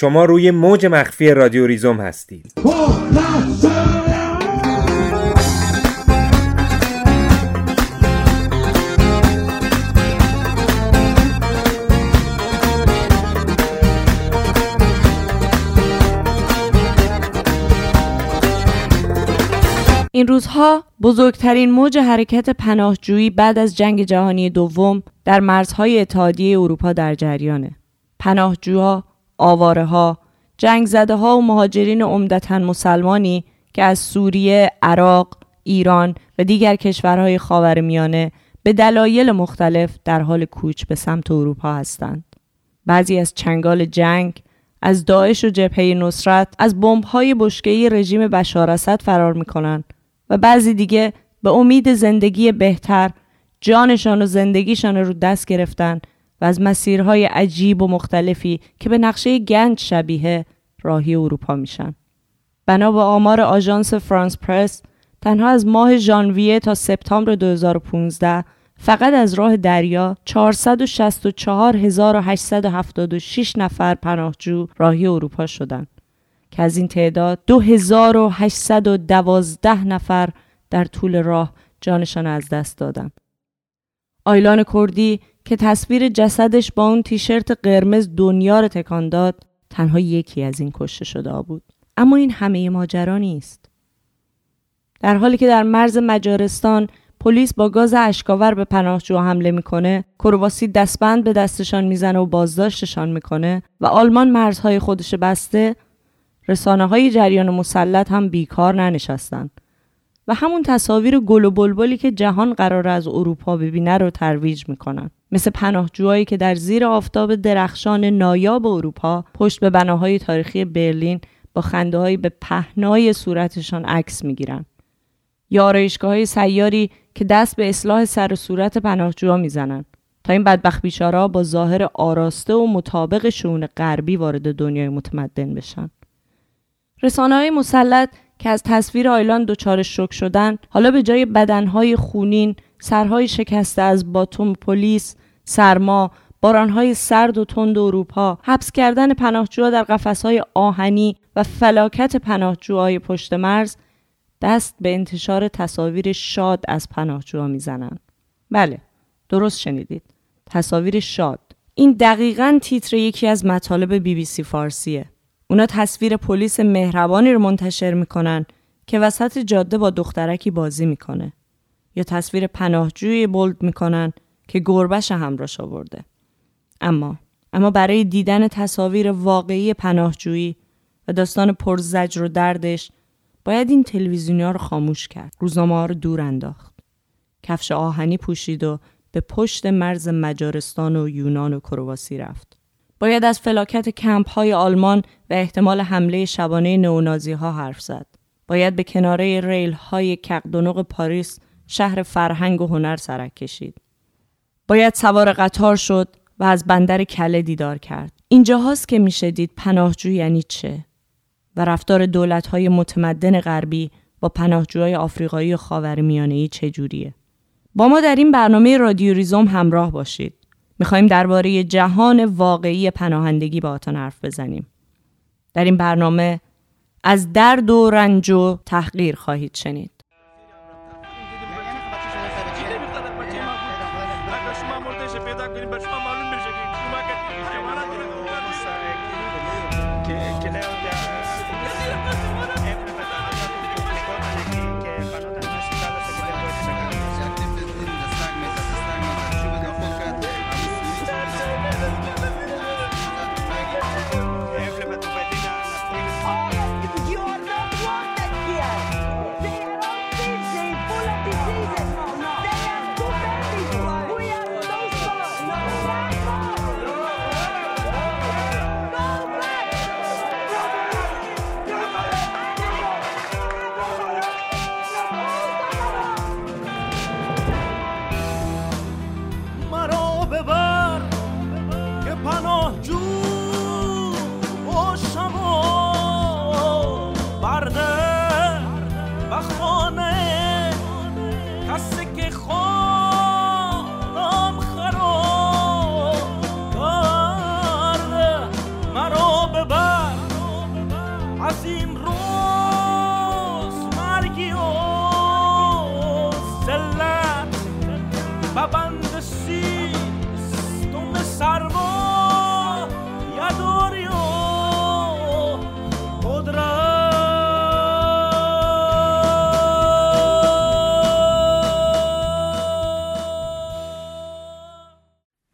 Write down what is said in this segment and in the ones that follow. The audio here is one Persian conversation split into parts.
شما روی موج مخفی رادیو ریزوم هستید این روزها بزرگترین موج حرکت پناهجویی بعد از جنگ جهانی دوم در مرزهای اتحادیه اروپا در جریانه. پناهجوها، آواره ها، جنگ زده ها و مهاجرین عمدتا مسلمانی که از سوریه، عراق، ایران و دیگر کشورهای خاورمیانه به دلایل مختلف در حال کوچ به سمت اروپا هستند. بعضی از چنگال جنگ، از داعش و جبهه نصرت، از بمب‌های بشکه‌ای رژیم بشار اسد فرار می‌کنند و بعضی دیگه به امید زندگی بهتر جانشان و زندگیشان رو دست گرفتن و از مسیرهای عجیب و مختلفی که به نقشه گنج شبیه راهی اروپا میشن. بنا به آمار آژانس فرانس پرس تنها از ماه ژانویه تا سپتامبر 2015 فقط از راه دریا 464876 نفر پناهجو راهی اروپا شدند که از این تعداد 2812 نفر در طول راه جانشان از دست دادند. آیلان کردی که تصویر جسدش با اون تیشرت قرمز دنیا رو تکان داد تنها یکی از این کشته شده بود. اما این همه ماجرا نیست. در حالی که در مرز مجارستان پلیس با گاز اشکاور به پناهجو حمله می‌کنه کرواسی دستبند به دستشان می‌زنه و بازداشتشان می‌کنه و آلمان مرزهای خودش بسته رسانه های جریان مسلط هم بیکار ننشستن. و همون تصاویر گل و بلبلی که جهان قرار از اروپا ببینه رو ترویج می‌کنن. مثل پناهجوهایی که در زیر آفتاب درخشان نایاب اروپا پشت به بناهای تاریخی برلین با خنده به پهنای صورتشان عکس می‌گیرن یا آرایشگاه های سیاری که دست به اصلاح سر و صورت پناهجوها می‌زنن تا این بدبخت بیچارا با ظاهر آراسته و مطابق شون غربی وارد دنیای متمدن بشن. رسانه های مسلط که از تصویر آیلان دچار شک شدن حالا به جای بدنهای خونین سرهای شکسته از باتوم پلیس سرما بارانهای سرد و تند اروپا حبس کردن پناهجوها در قفسهای آهنی و فلاکت پناهجوهای پشت مرز دست به انتشار تصاویر شاد از پناهجوها می‌زنند بله درست شنیدید. تصاویر شاد. این دقیقا تیتر یکی از مطالب بی بی سی فارسیه. اونا تصویر پلیس مهربانی رو منتشر می‌کنن که وسط جاده با دخترکی بازی می‌کنه. یا تصویر پناهجوی بولد می‌کنن که گربش همراش آورده اما اما برای دیدن تصاویر واقعی پناهجویی و داستان پرزجر و دردش باید این تلویزیونیا رو خاموش کرد روزنامه رو دور انداخت کفش آهنی پوشید و به پشت مرز مجارستان و یونان و کرواسی رفت باید از فلاکت کمپ های آلمان و احتمال حمله شبانه نئونازی ها حرف زد. باید به کناره ریل های گاردونور پاریس شهر فرهنگ و هنر سرک کشید. باید سوار قطار شد و از بندر کاله دیدار کرد. اینجا هاست که میشه دید پناهجو یعنی چه و رفتار دولت های متمدن غربی با پناهجوهای آفریقایی و آسیایی چجوریه. با ما در این برنامه رادیو ریزوم همراه باشید. می‌خوایم درباره جهان واقعی پناهندگی با آتان حرف بزنیم. در این برنامه از درد و رنج و تحقیر خواهید شنید.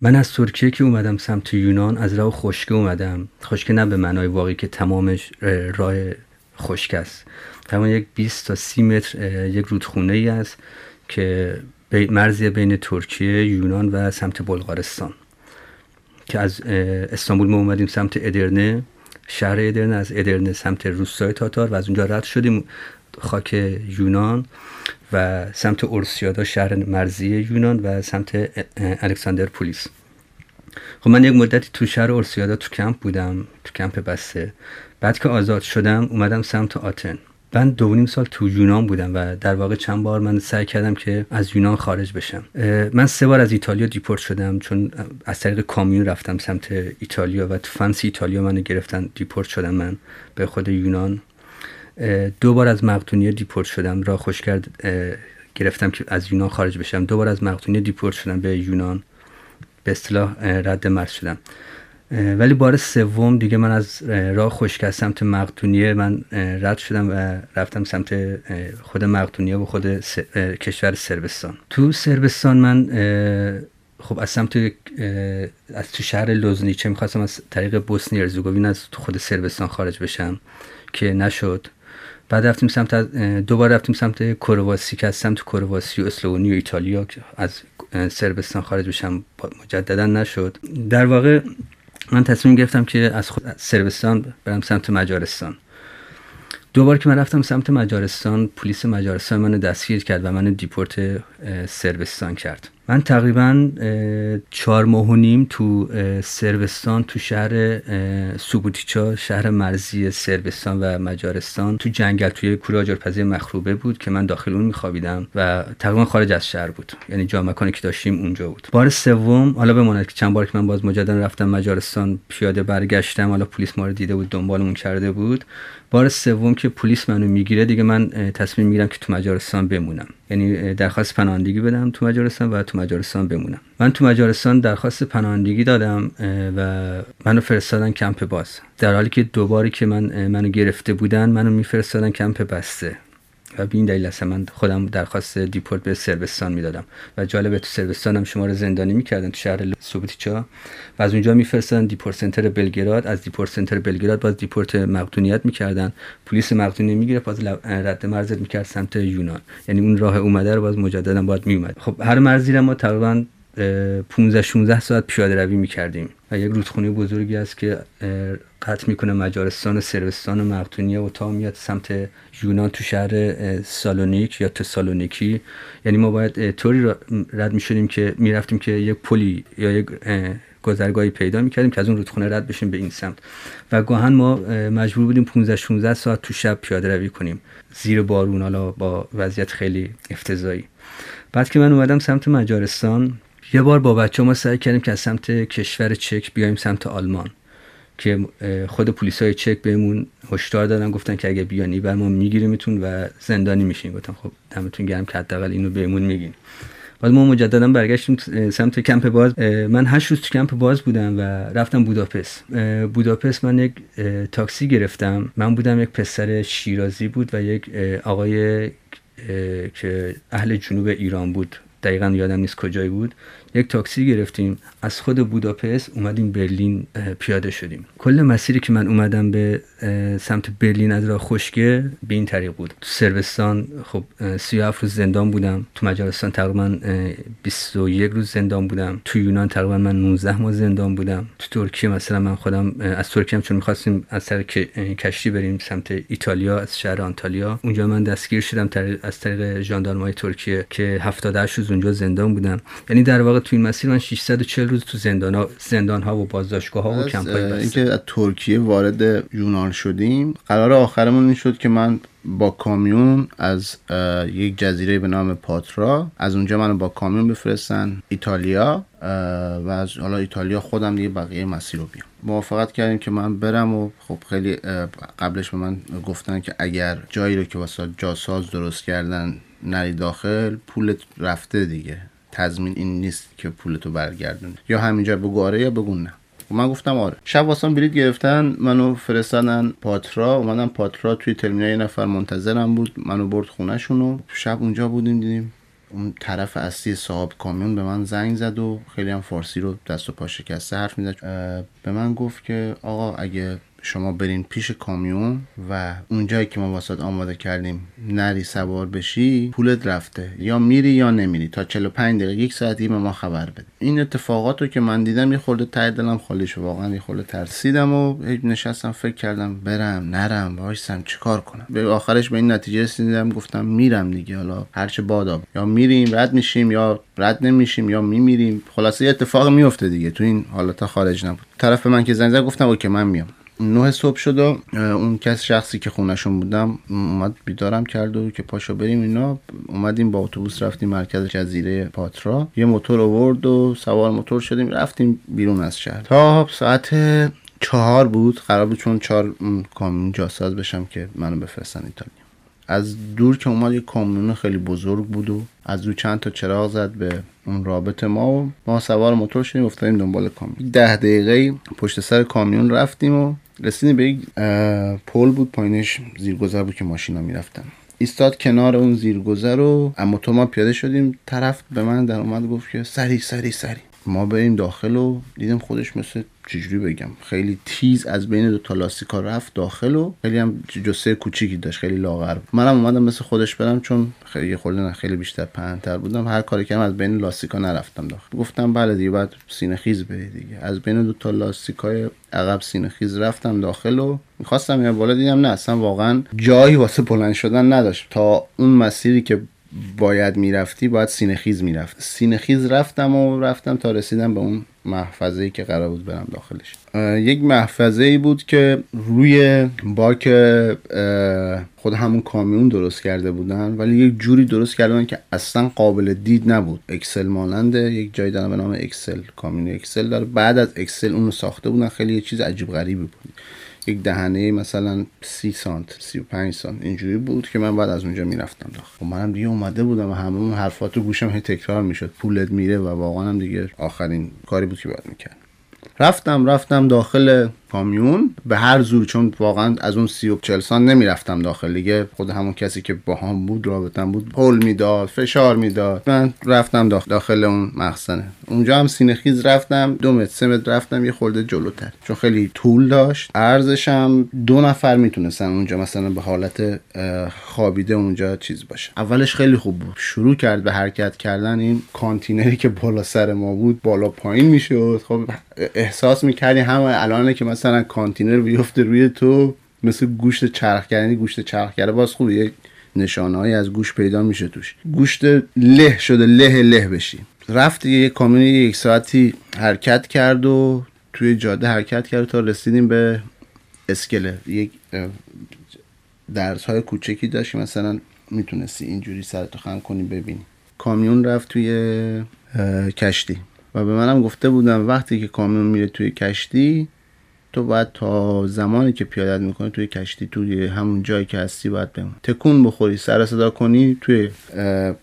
من از ترکیه که اومدم سمت یونان از راه خشکه اومدم. خشکه نه به معنای واقعی که تمامش راه خشک است. تمام یک 20 تا 30 متر یک رودخونه ای است که مرزی بین ترکیه یونان و سمت بلغارستان. که از استانبول ما اومدیم سمت ادرنه شهر ادرنه از ادرنه سمت روستای تاتار و از اونجا رد شدیم خاک یونان. و سمت اورستیادا شهر مرزی یونان و سمت الکساندر پولیس. خب من یک مدتی تو شهر اورستیادا تو کمپ بودم تو کمپ بسته. بعد که آزاد شدم اومدم سمت آتن. من دو سال تو یونان بودم و در واقع چند بار من سعی کردم که از یونان خارج بشم. من سه بار از ایتالیا دیپورت شدم چون از طریق کامیون رفتم سمت ایتالیا و تو فنس ایتالیا منو گرفتن دیپورت شدم من به خود یونان. دو بار از مقدونیه دیپورت شدم. را خوش کرد گرفتم که از یونان خارج بشم. دو بار از مقدونیه دیپورت شدم به یونان. به اصطلاح رد مرز شدم. ولی بار سوم دیگه من از راه خشک سمت مقدونیه من رد شدم و رفتم سمت خود مقدونیه و خود کشور سربستان تو سربستان من خب از سمت از تو شهر لوزنیچه می‌خواستم از طریق بوسنی ارزوگوین از تو خود سربستان خارج بشم که نشد. بعد رفتیم سمت دوباره رفتیم سمت کرواسی که از سمت کرواسی و اسلوونی و ایتالیا از سربستان خارج بشم مجددا نشد. در واقع من تصمیم گرفتم که از خود سربستان برم سمت مجارستان. دوبار که من رفتم سمت مجارستان پلیس مجارستان منو دستگیر کرد و منو دیپورت سربستان کرد. من تقریبا چهار ماه و نیم تو سربستان تو شهر سوبوتیچا شهر مرزی سربستان و مجارستان تو جنگل توی کوره آجرپزی مخروبه بود که من داخل اون میخوابیدم و تقریبا خارج از شهر بود. یعنی جا مکانی که داشتیم اونجا بود. بار سوم حالا بماند که چند بار که من باز مجددا رفتم مجارستان پیاده برگشتم حالا پلیس ما رو دیده بود دنبالمون کرده بود. بار سوم که پلیس منو می‌گیره دیگه من تصمیم می‌گیرم که تو مجارستان بمونم. یعنی درخواست پناهندگی بدم تو مجارستان و تو مجارستان بمونم. من تو مجارستان درخواست پناهندگی دادم و منو فرستادن کمپ باز. در حالی که دوباری که من منو گرفته بودن منو میفرستادن کمپ بسته. و به این دلیل من خودم درخواست دیپورت به سربستان می‌دادم. و جالبه تو سربستان هم شما رو زندانی می‌کردن تو شهر سوبوتیچا و از اونجا میفرستادن deport center بلگراد. از deport center بلگراد باز دیپورت مقدونیت می‌کردن. پلیس مقدونیه می‌گیره باز رد مرزت می‌کرد سمت یونان. یعنی اون راه اومده رو باز مجددا باید میومد خب هر مرزی رو ما تقریبا 15 16 ساعت پیاده روی می‌کردیم. و یک رودخونه بزرگی است که قطع می‌کنه مجارستان و سربستان و مقدونیه و تا میاد سمت یونان تو شهر سالونیک یا تسالونیکی. یعنی ما باید طوری رد می‌شدیم که می‌رفتیم که یک پلی یا یک گذرگاهی پیدا می‌کردیم که از اون رودخونه رد بشیم به این سمت. و گاهن ما مجبور بودیم 15 16 ساعت تو شب پیاده روی کنیم. زیر بارون حالا با وضعیت خیلی افتضاحی. بعد که من اومدم سمت مجارستان یه بار با بچه ما سعی کردیم که از سمت کشور چک بیایم سمت آلمان. که خود پلیس های چک بهمون هشدار دادن گفتن که اگه بیانی بر ما میگیریمتون و زندانی میشین. گفتم خب دمتون گرم که حداقل اینو بهمون میگین. بعد ما مجددا برگشتیم سمت کمپ باز. من هشت روز تو کمپ باز بودم و رفتم بوداپست. بوداپست من یک تاکسی گرفتم. من بودم یک پسر شیرازی بود و یک آقای که اهل جنوب ایران بود. دقیقا یادم نیست کجایی بود. یک تاکسی گرفتیم از خود بوداپست اومدیم برلین پیاده شدیم. کل مسیری که من اومدم به سمت برلین از راه خشکه به این طریق بود. تو سربستان خب 37 روز زندان بودم. تو مجارستان تقریبا 21 روز زندان بودم. تو یونان تقریبا من 19 ماه زندان بودم. تو ترکیه مثلا من خودم از ترکیه هم چون می‌خواستیم از طریق کشتی بریم سمت ایتالیا از شهر آنتالیا. اونجا من دستگیر شدم از طریق ژاندارمای ترکیه که 78 روز اونجا زندان بودم. یعنی در واقع تو این مسیر من 640 روز تو زندان ها, زندان ها و بازداشتگاه ها و کمپ های اینکه از ترکیه وارد یونان شدیم. قرار آخرمون این شد که من با کامیون از یک جزیره به نام پاترا از اونجا منو با کامیون بفرستن ایتالیا و از حالا ایتالیا خودم دیگه بقیه مسیر رو بیام. موافقت کردیم که من برم و خب خیلی قبلش به من گفتن که اگر جایی رو که واسه جاساز درست کردن نری داخل پولت رفته دیگه. تضمین این نیست که پولتو برگردون یا همینجا بگو آره یا بگو نه. من گفتم آره. شب واسم بلیط گرفتن منو فرستادن پاترا. اومدم پاترا توی ترمینال یه نفر منتظرم بود. منو برد خونهشون و شب اونجا بودیم دیدیم اون طرف اصلی صاحب کامیون به من زنگ زد و خیلی هم فارسی رو دست و پا شکسته حرف می‌زد. به من گفت که آقا اگه شما برین پیش کامیون و اونجایی که ما واسط آماده کردیم نری سوار بشی پولت رفته. یا میری یا نمیری. تا 45 دقیقه یک ساعتی به ما خبر بده. این اتفاقات رو که من دیدم یه خورده ته دلم خالی شد. واقعا یه خورده ترسیدم و نشستم فکر کردم برم نرم. وایسم چیکار کنم؟ به آخرش به این نتیجه رسیدم. گفتم میرم دیگه. حالا هرچه بادا یا میریم رد میشیم یا رد نمیشیم یا میمیریم. خلاصه اتفاق میفته دیگه. تو این حالت خارج نبود. طرف من که زنگ زد گفتم اوکی من میام. نه صبح شد و اون کس شخصی که خونشون بودم اومد بیدارم کرد و که پاشو بریم اینا. اومدیم با اتوبوس رفتیم مرکز جزیره پاترا. یه موتور آورد و سوار موتور شدیم رفتیم بیرون از شهر. تا ساعت چهار بود قرار بود چون چهار کامیون جاساز بشم که منو بفرستن ایتالیا. از دور که اومد یه کامیون خیلی بزرگ بود و از دور چند تا چراغ زد به اون رابط ما و ما سوار موتور شدیم افتادیم دنبال کامیون. ده دقیقه پشت سر کامیون رفتیم و رسیدیم به یک پل بود پایینش زیرگذر بود که ماشینا می‌رفتن. ایستاد کنار اون زیرگذر رو اما تو ما پیاده شدیم. طرف به من در اومد گفت که سری سری سری. ما بریم داخل و دیدم خودش مثل چجوری بگم خیلی تیز از بین دو تا لاستیکا رفت داخل و خیلی هم جسه کوچیکی داشت خیلی لاغر منم اومدم مثل خودش برم چون خیلی خورده خیلی بیشتر پهنتر بودم. هر کاری کردم از بین لاستیکا نرفتم داخل. گفتم بله دیگه بعد سینه خیز بری دیگه. از بین دو تا لاستیکای عقب سینه خیز رفتم داخل و می‌خواستم یه بالا دیدم نه اصلا واقعا جایی واسه بلند شدن نداشت. تا اون مسیری که باید می‌رفتی باید سینه خیز می‌رفت سینه خیز رفتم و رفتم تا رسیدم به اون محفظه ای که قرار بود برم داخلش. یک محفظه ای بود که روی باک خود همون کامیون درست کرده بودن ولی یک جوری درست کرده بودن که اصلا قابل دید نبود. اکسل ماننده یک جایی دارن به نام اکسل کامیون اکسل داره. بعد از اکسل اونو ساخته بودن. خیلی یه چیز عجیب غریبی بود. یک دهنه مثلا سی سانت سی و پنج سانت. اینجوری بود که من بعد از اونجا می‌رفتم. داخل و خب منم دیگه اومده بودم و همه اون حرفا تو گوشم هی تکرار می‌شد. پولت میره و واقعا هم دیگه آخرین کاری بود که باید می‌کرد رفتم رفتم داخل کامیون به هر زور چون واقعا از اون سی و چل سانت نمی‌رفتم داخل دیگه. خود همون کسی که با هم بود رابطم بود هل می‌داد فشار می‌داد. من رفتم داخل, اون مخزنه. اونجا هم سینه خیز رفتم دو متر سه متر رفتم یه خورده جلوتر. چون خیلی طول داشت. عرضش هم دو نفر می‌تونستن اونجا مثلا به حالت خوابیده اونجا چیز باشه. اولش خیلی خوب بود. شروع کرد به حرکت کردن. این کانتینری که بالا سر ما بود بالا پایین می‌شد. خب احساس می‌کردی همه الان که مثلا کانتینر بیفته روی تو مثل گوشت چرخ کردنی گوشت چرخ کرده باز خوب یک نشانه از گوش پیدا میشه توش. گوشت له شده له له بشی. رفت یه کامیون یک ساعتی حرکت کرد و توی جاده حرکت کرد تا رسیدیم به اسکله. یک درس های کوچکی داشت مثلا می‌تونستی اینجوری سرتو خم کنی ببینی. کامیون رفت توی کشتی. و به منم گفته بودم وقتی که کامیون میره توی کشتی تو باید تا زمانی که پیادت می‌کنی توی کشتی توی همون جایی که هستی باید بمون. تکون بخوری سر صدا کنی توی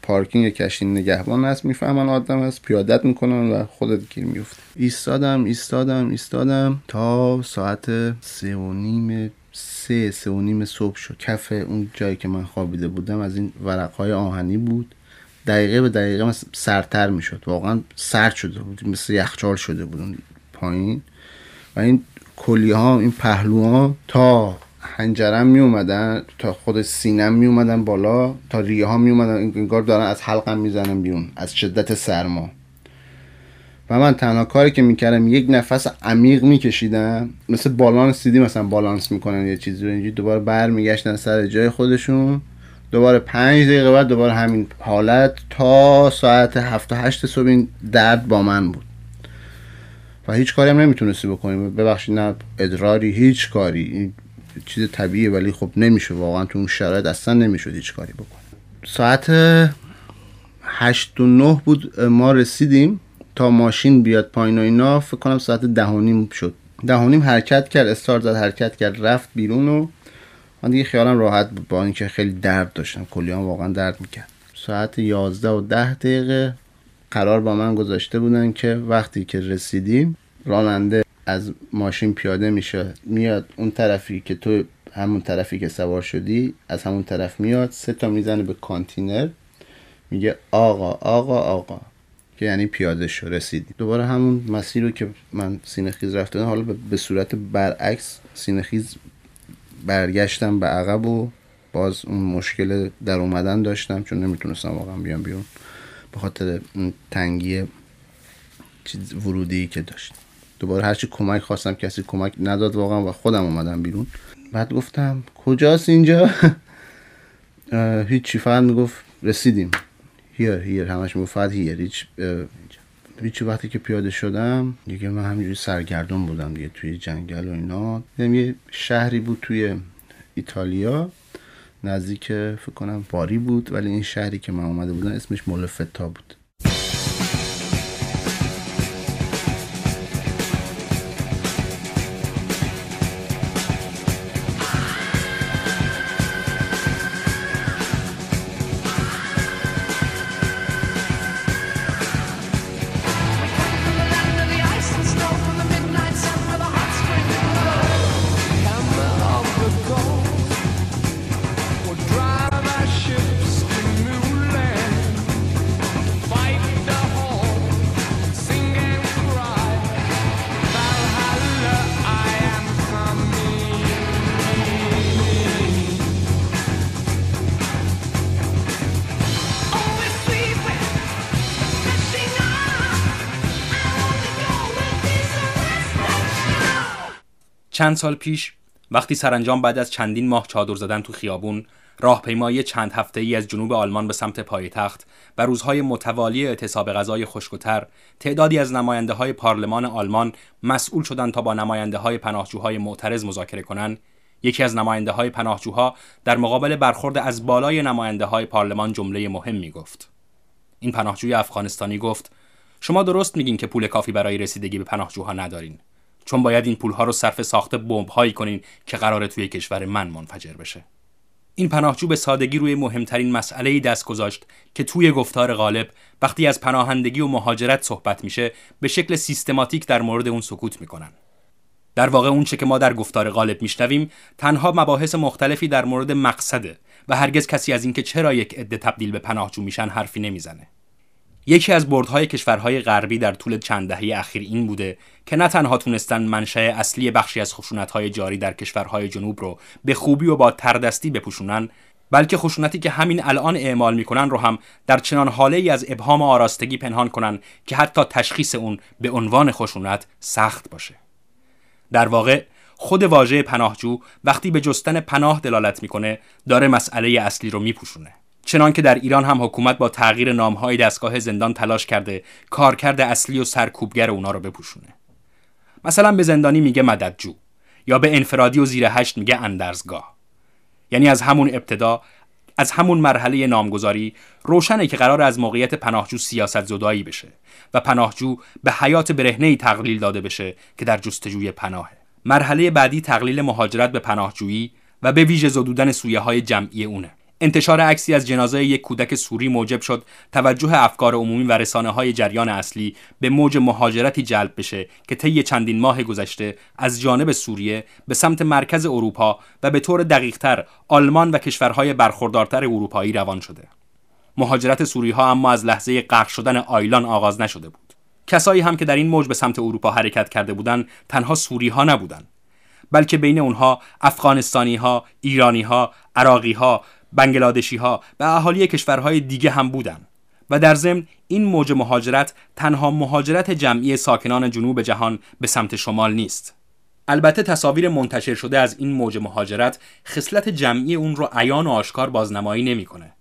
پارکینگ کشتی نگهبان هست می‌فهمن آدم هست پیادت می‌کنن و خودت گیر میفته ایستادم ایستادم ایستادم تا ساعت سه و نیم سه سه و نیم صبح شد. کف اون جایی که من خوابیده بودم از این ورقهای آهنی بود. دقیقه به دقیقه مثل سرتر می‌شد. واقعا سرد شده بود مثل یخچال شده بود پایین. و این کلی ها این پهلوها تا هنجرم می اومدن تا خود سینم می اومدن بالا تا ریه ها می اومدن انگار دارن از حلقم می‌زنن بیرون از شدت سرما. و من تنها کاری که می‌کردم یک نفس عمیق میکشیدم مثل بالانس دیدی مثلا بالانس می‌کنن یه چیزی رو اینجوری دوباره برمیگشتن سر جای خودشون. دوباره پنج دقیقه بعد دوباره همین حالت تا ساعت هفت و هشت صبح این درد با من بود. و هیچ کاری هم نمی‌تونستی بکنیم ببخشید نه ادراری هیچ کاری. این چیز طبیعیه ولی خب نمیشه. واقعا تو اون شرایط اصلا نمی‌شد هیچ کاری بکنیم ساعت هشت و نه بود ما رسیدیم تا ماشین بیاد پایین و اینا. فکر کنم ساعت ده و نیم شد. ده و نیم حرکت کرد استارت زد حرکت کرد رفت بیرون و من دیگه خیالم راحت بود با اینکه خیلی درد داشتم. کلیان واقعا درد می‌کرد. ساعت یازده و ده دقیقه قرار با من گذاشته بودن که وقتی که رسیدیم راننده از ماشین پیاده میشه میاد اون طرفی که تو همون طرفی که سوار شدی از همون طرف میاد سه تا می‌زنه به کانتینر میگه آقا آقا آقا که یعنی پیاده شو رسیدی. دوباره همون مسیر رو که من سینه‌خیز رفتم حالا به صورت برعکس سینه‌خیز برگشتم به عقب و باز اون مشکل در اومدن داشتم چون نمی‌تونستم واقعا بیام بیرون. به خاطر تنگی چیز ورودی که داشت. دوباره هرچی کمک خواستم کسی کمک نداد واقعا و خودم اومدم بیرون. بعد گفتم کجاست اینجا؟ هیچی فقط می‌گفت رسیدیم. هیر هیر همش می‌گفت فقط هیر هیچ هیچ وقتی که پیاده شدم دیگه من همینجوری سرگردون بودم دیگه توی جنگل و اینا. یه شهری بود توی ایتالیا. نزدیک فکر کنم باری بود ولی این شهری که من اومده بودم اسمش مولفتا بود. چند سال پیش وقتی سرانجام بعد از چندین ماه چادر زدن تو خیابون راهپیمایی چند هفته ای از جنوب آلمان به سمت پایتخت و روزهای متوالی اعتصاب غذای خشکتر تعدادی از نماینده های پارلمان آلمان مسئول شدند تا با نماینده های پناهجوهای معترض مذاکره کنند یکی از نماینده های پناهجوها در مقابل برخورد از بالای نماینده های پارلمان جمله مهمی گفت این پناهجوی افغانستانی گفت شما درست میگین که پول کافی برای رسیدگی به پناهجوها ندارین. چون باید این پولها رو صرف ساخت بمب هایی کنین که قراره توی کشور من منفجر بشه. این پناهجو به سادگی روی مهمترین مسئله ای دست گذاشت که توی گفتار غالب وقتی از پناهندگی و مهاجرت صحبت میشه به شکل سیستماتیک در مورد اون سکوت می‌کنن. در واقع اون چه که ما در گفتار غالب میشنویم تنها مباحث مختلفی در مورد مقصده و هرگز کسی از اینکه چرا یک عده تبدیل به پناهجو میشن حرفی نمی‌زنه. یکی از بردهای کشورهای غربی در طول چند دهه اخیر این بوده که نه تنها تونستن منشأ اصلی بخشی از خشونت‌های جاری در کشورهای جنوب رو به خوبی و با تردستی بپوشونن بلکه خشونتی که همین الان اعمال می‌کنن رو هم در چنان حاله ای از ابهام و آراستگی پنهان کنن که حتی تشخیص اون به عنوان خشونت سخت باشه. در واقع خود واژه پناهجو وقتی به جستن پناه دلالت می‌کنه داره مسئله اصلی رو میپوشونه. چنان که در ایران هم حکومت با تغییر نامهای دستگاه زندان تلاش کرده کارکرد اصلی و سرکوبگر اونا رو بپوشونه. مثلا به زندانی میگه مددجو یا به انفرادی و زیر هشت میگه اندرزگاه. یعنی از همون ابتدا از همون مرحله نامگذاری روشنه که قرار از موقعیت پناهجو سیاست زدایی بشه و پناهجو به حیات برهنه تقلیل داده بشه که در جستجوی پناهه. مرحله بعدی تقلیل مهاجرت به پناهجویی و به ویژه زدودن سویه های جمعی اونه. انتشار عکسی از جنازه یک کودک سوری موجب شد توجه افکار عمومی و رسانه های جریان اصلی به موج مهاجرتی جلب بشه که طی چندین ماه گذشته از جانب سوریه به سمت مرکز اروپا و به طور دقیقتر آلمان و کشورهای برخوردارتر اروپایی روان شده. مهاجرت سوری ها اما از لحظه غرق شدن آیلان آغاز نشده بود. کسایی هم که در این موج به سمت اروپا حرکت کرده بودند تنها سوری ها نبودند بلکه بین اونها افغانستانی ها، ایرانی ها، عراقی ها بنگلادشی ها و اهالی کشورهای دیگه هم بودن و در ضمن این موج مهاجرت تنها مهاجرت جمعی ساکنان جنوب جهان به سمت شمال نیست البته تصاویر منتشر شده از این موج مهاجرت خصلت جمعی اون رو عیان و آشکار بازنمایی نمی‌کنه.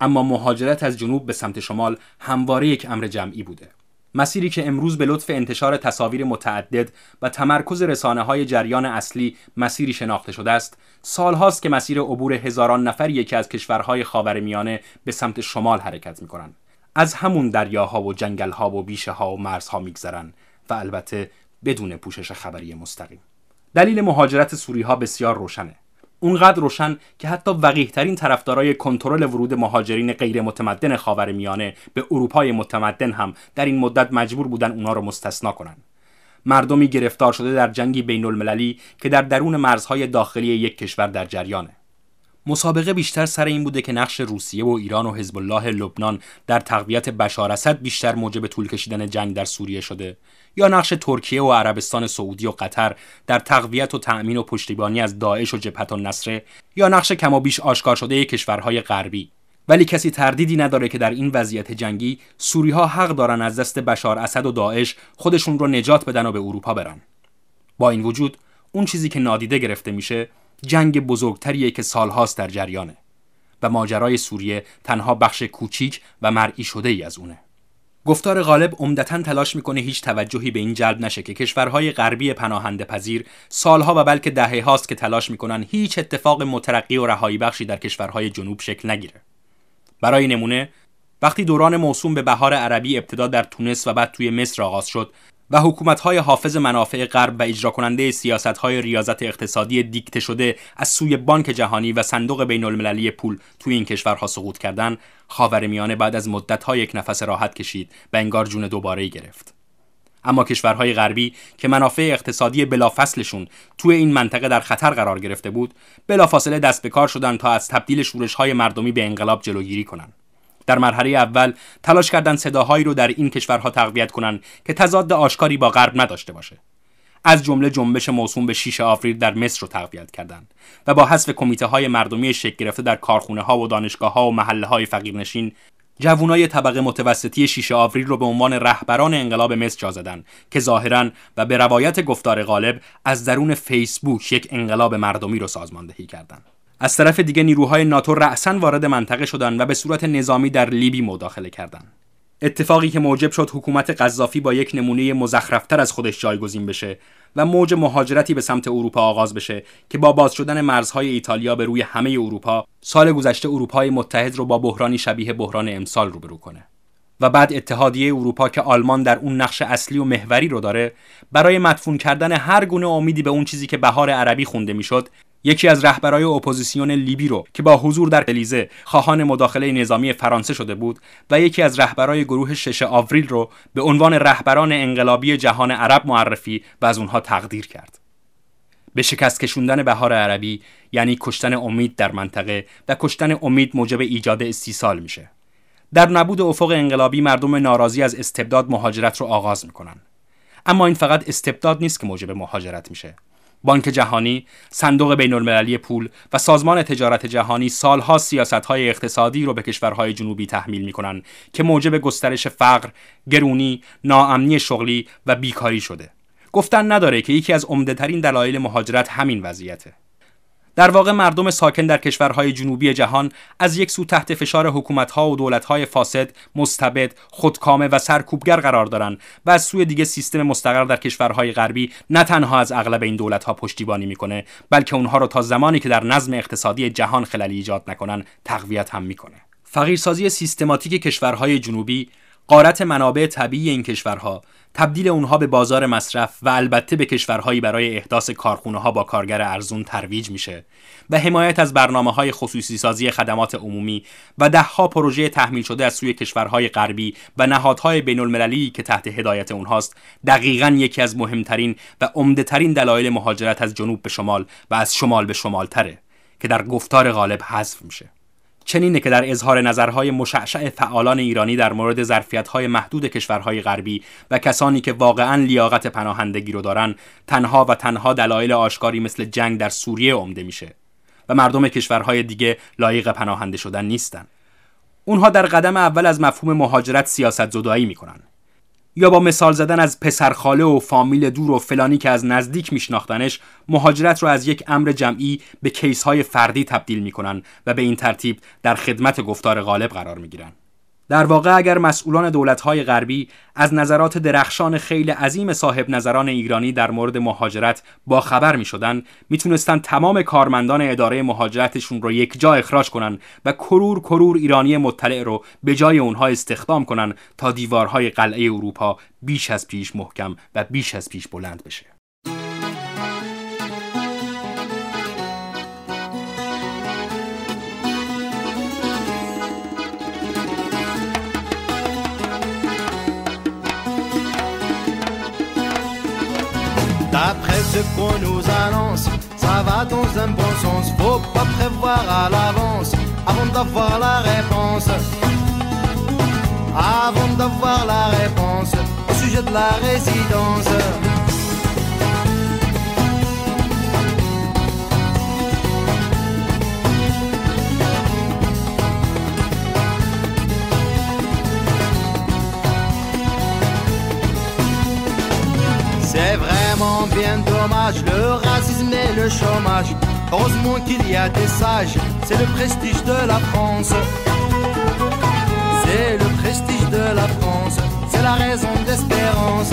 اما مهاجرت از جنوب به سمت شمال همواره یک امر جمعی بوده. مسیری که امروز به لطف انتشار تصاویر متعدد و تمرکز رسانه های جریان اصلی مسیری شناخته شده است سالهاست که مسیر عبور هزاران نفر یکی از کشورهای خاورمیانه به سمت شمال حرکت می‌کنند. از همون دریاها و جنگلها و بیشه ها و مرزها میگذرن و البته بدون پوشش خبری مستقیم. دلیل مهاجرت سوری ها بسیار روشنه. اونقدر روشن که حتی وقیهترین طرفدارای کنترل ورود مهاجرین غیر متمدن خاورمیانه به اروپای متمدن هم در این مدت مجبور بودن اونا رو مستثنا کنن. مردمی گرفتار شده در جنگی بین المللی که در درون مرزهای داخلی یک کشور در جریانه. مسابقه بیشتر سر این بوده که نقش روسیه و ایران و حزب الله لبنان در تقویت بشار اسد بیشتر موجب طول کشیدن جنگ در سوریه شده یا نقش ترکیه و عربستان سعودی و قطر در تقویت و تأمین و پشتیبانی از داعش و جبهت النصره یا نقش کم و بیش آشکار شده کشورهای غربی. ولی کسی تردیدی نداره که در این وضعیت جنگی سوری ها حق دارن از دست بشار اسد و داعش خودشون رو نجات بدن و به اروپا برن. با این وجود اون چیزی که نادیده گرفته میشه جنگ بزرگتریه که سالهاست در جریانه و ماجرای سوریه تنها بخش کوچیک و مرئی شده ای از اونه. گفتار غالب عمدتا تلاش می‌کنه هیچ توجهی به این جلب نشه که کشورهای غربی پناهنده پذیر سالها و بلکه دهه هاست که تلاش می‌کنن هیچ اتفاق مترقی و رهایی بخشی در کشورهای جنوب شکل نگیره. برای نمونه وقتی دوران موسوم به بهار عربی ابتدا در تونس و بعد توی مصر آغاز شد و حکومت‌های حافظ منافع غرب و اجرا کننده سیاست‌های ریاضت اقتصادی دیکته شده از سوی بانک جهانی و صندوق بین المللی پول توی این کشورها سقوط کردن خاورمیانه بعد از مدت‌ها یک نفس راحت کشید و انگار جون دوباره گرفت. اما کشورهای غربی که منافع اقتصادی بلافصلشون توی این منطقه در خطر قرار گرفته بود بلافاصله دست به کار شدن تا از تبدیل شورش‌های مردمی به انقلاب جلوگیری کنند در مرحله اول تلاش کردن صداهایی رو در این کشورها تقویت کنند که تضاد آشکاری با غرب نداشته باشه از جمله جنبش موسوم به 6 آوریل در مصر رو تقویت کردند و با حذف کمیته های مردمی شکل گرفته در کارخونه ها و دانشگاه ها و محله های فقیرنشین جوانای طبقه متوسطی 6 آوریل رو به عنوان رهبران انقلاب مصر جا زدن که ظاهرا و به روایت گفتار غالب از درون فیسبوک یک انقلاب مردمی رو سازماندهی کردند. از طرف دیگه نیروهای ناتو رأسا وارد منطقه شدند و به صورت نظامی در لیبی مداخله کردند. اتفاقی که موجب شد حکومت قذافی با یک نمونه مزخرفتر از خودش جایگزین بشه و موج مهاجرتی به سمت اروپا آغاز بشه که با باز شدن مرزهای ایتالیا به روی همه اروپا سال گذشته اروپای متحد رو با بحرانی شبیه بحران امسال روبرو کنه و بعد اتحادیه اروپا که آلمان در اون نقش اصلی و محوری رو داره برای مدفون کردن هر گونه امیدی به اون چیزی که بهار عربی خونده می‌شد یکی از رهبرای اپوزیسیون لیبی رو که با حضور در الیزه خواهان مداخله نظامی فرانسه شده بود و یکی از رهبرای گروه شش آوریل رو به عنوان رهبران انقلابی جهان عرب معرفی و از اونها تقدیر کرد. به شکست کشوندن بهار عربی یعنی کشتن امید در منطقه و کشتن امید موجب ایجاد استیصال میشه. در نبود افق انقلابی مردم ناراضی از استبداد مهاجرت رو آغاز می‌کنن. اما این فقط استبداد نیست که موجب مهاجرت میشه. بانک جهانی، صندوق بین المللی پول و سازمان تجارت جهانی سالها های اقتصادی رو به کشورهای جنوبی تحمیل می‌کنن که موجب گسترش فقر، گرونی، ناامنی شغلی و بیکاری شده. گفتن نداره که یکی از عمدهترین دلایل مهاجرت همین وضعیته. در واقع مردم ساکن در کشورهای جنوبی جهان از یک سو تحت فشار حکومتها و دولتهای فاسد، مستبد، خودکامه و سرکوبگر قرار دارند و از سوی دیگه سیستم مستقر در کشورهای غربی نه تنها از اغلب این دولتها پشتیبانی می‌کنه بلکه اونها رو تا زمانی که در نظم اقتصادی جهان خللی ایجاد نکنن تقویت هم می‌کنه. فقیرسازی سیستماتیک کشورهای جنوبی قارت منابع طبیعی این کشورها تبدیل اونها به بازار مصرف و البته به کشورهایی برای احداث کارخونه ها با کارگر ارزون ترویج میشه و حمایت از برنامه های خصوصی سازی خدمات عمومی و دهها پروژه تحمیل شده از سوی کشورهای غربی و نهادهای بین المللی که تحت هدایت اونهاست دقیقا یکی از مهمترین و عمدهترین دلایل مهاجرت از جنوب به شمال و از شمال به شمال تره که در گفتار غالب حذف میشه. چنینه که در اظهار نظرهای مشعشع فعالان ایرانی در مورد ظرفیت‌های محدود کشورهای غربی و کسانی که واقعا لیاقت پناهندگی رو دارن تنها و تنها دلایل آشکاری مثل جنگ در سوریه عمده میشه و مردم کشورهای دیگه لایق پناهنده شدن نیستن. اونها در قدم اول از مفهوم مهاجرت سیاست زدایی می‌کنن. یا با مثال زدن از پسرخاله و فامیل دور و فلانی که از نزدیک میشناختنش مهاجرت رو از یک امر جمعی به کیس های فردی تبدیل می‌کنن و به این ترتیب در خدمت گفتار غالب قرار می‌گیرن. در واقع اگر مسئولان دولت‌های غربی از نظرات درخشان خیلی عظیم صاحب نظران ایرانی در مورد مهاجرت با خبر می شدن می‌تونستن تمام کارمندان اداره مهاجرتشون رو یک جا اخراج کنن و کرور کرور ایرانی مطلع رو به جای اونها استخدام کنن تا دیوارهای قلعه اروپا بیش از پیش محکم و بیش از پیش بلند بشه. D'après ce qu'on nous annonce, ça va dans un bon sens. Faut pas prévoir à l'avance avant d'avoir la réponse. Avant d'avoir la réponse au sujet de la résidence. Vraiment bien dommage, le racisme et le chômage. Heureusement qu'il y a des sages, c'est le prestige de la France. C'est le prestige de la France, c'est la raison d'espérance.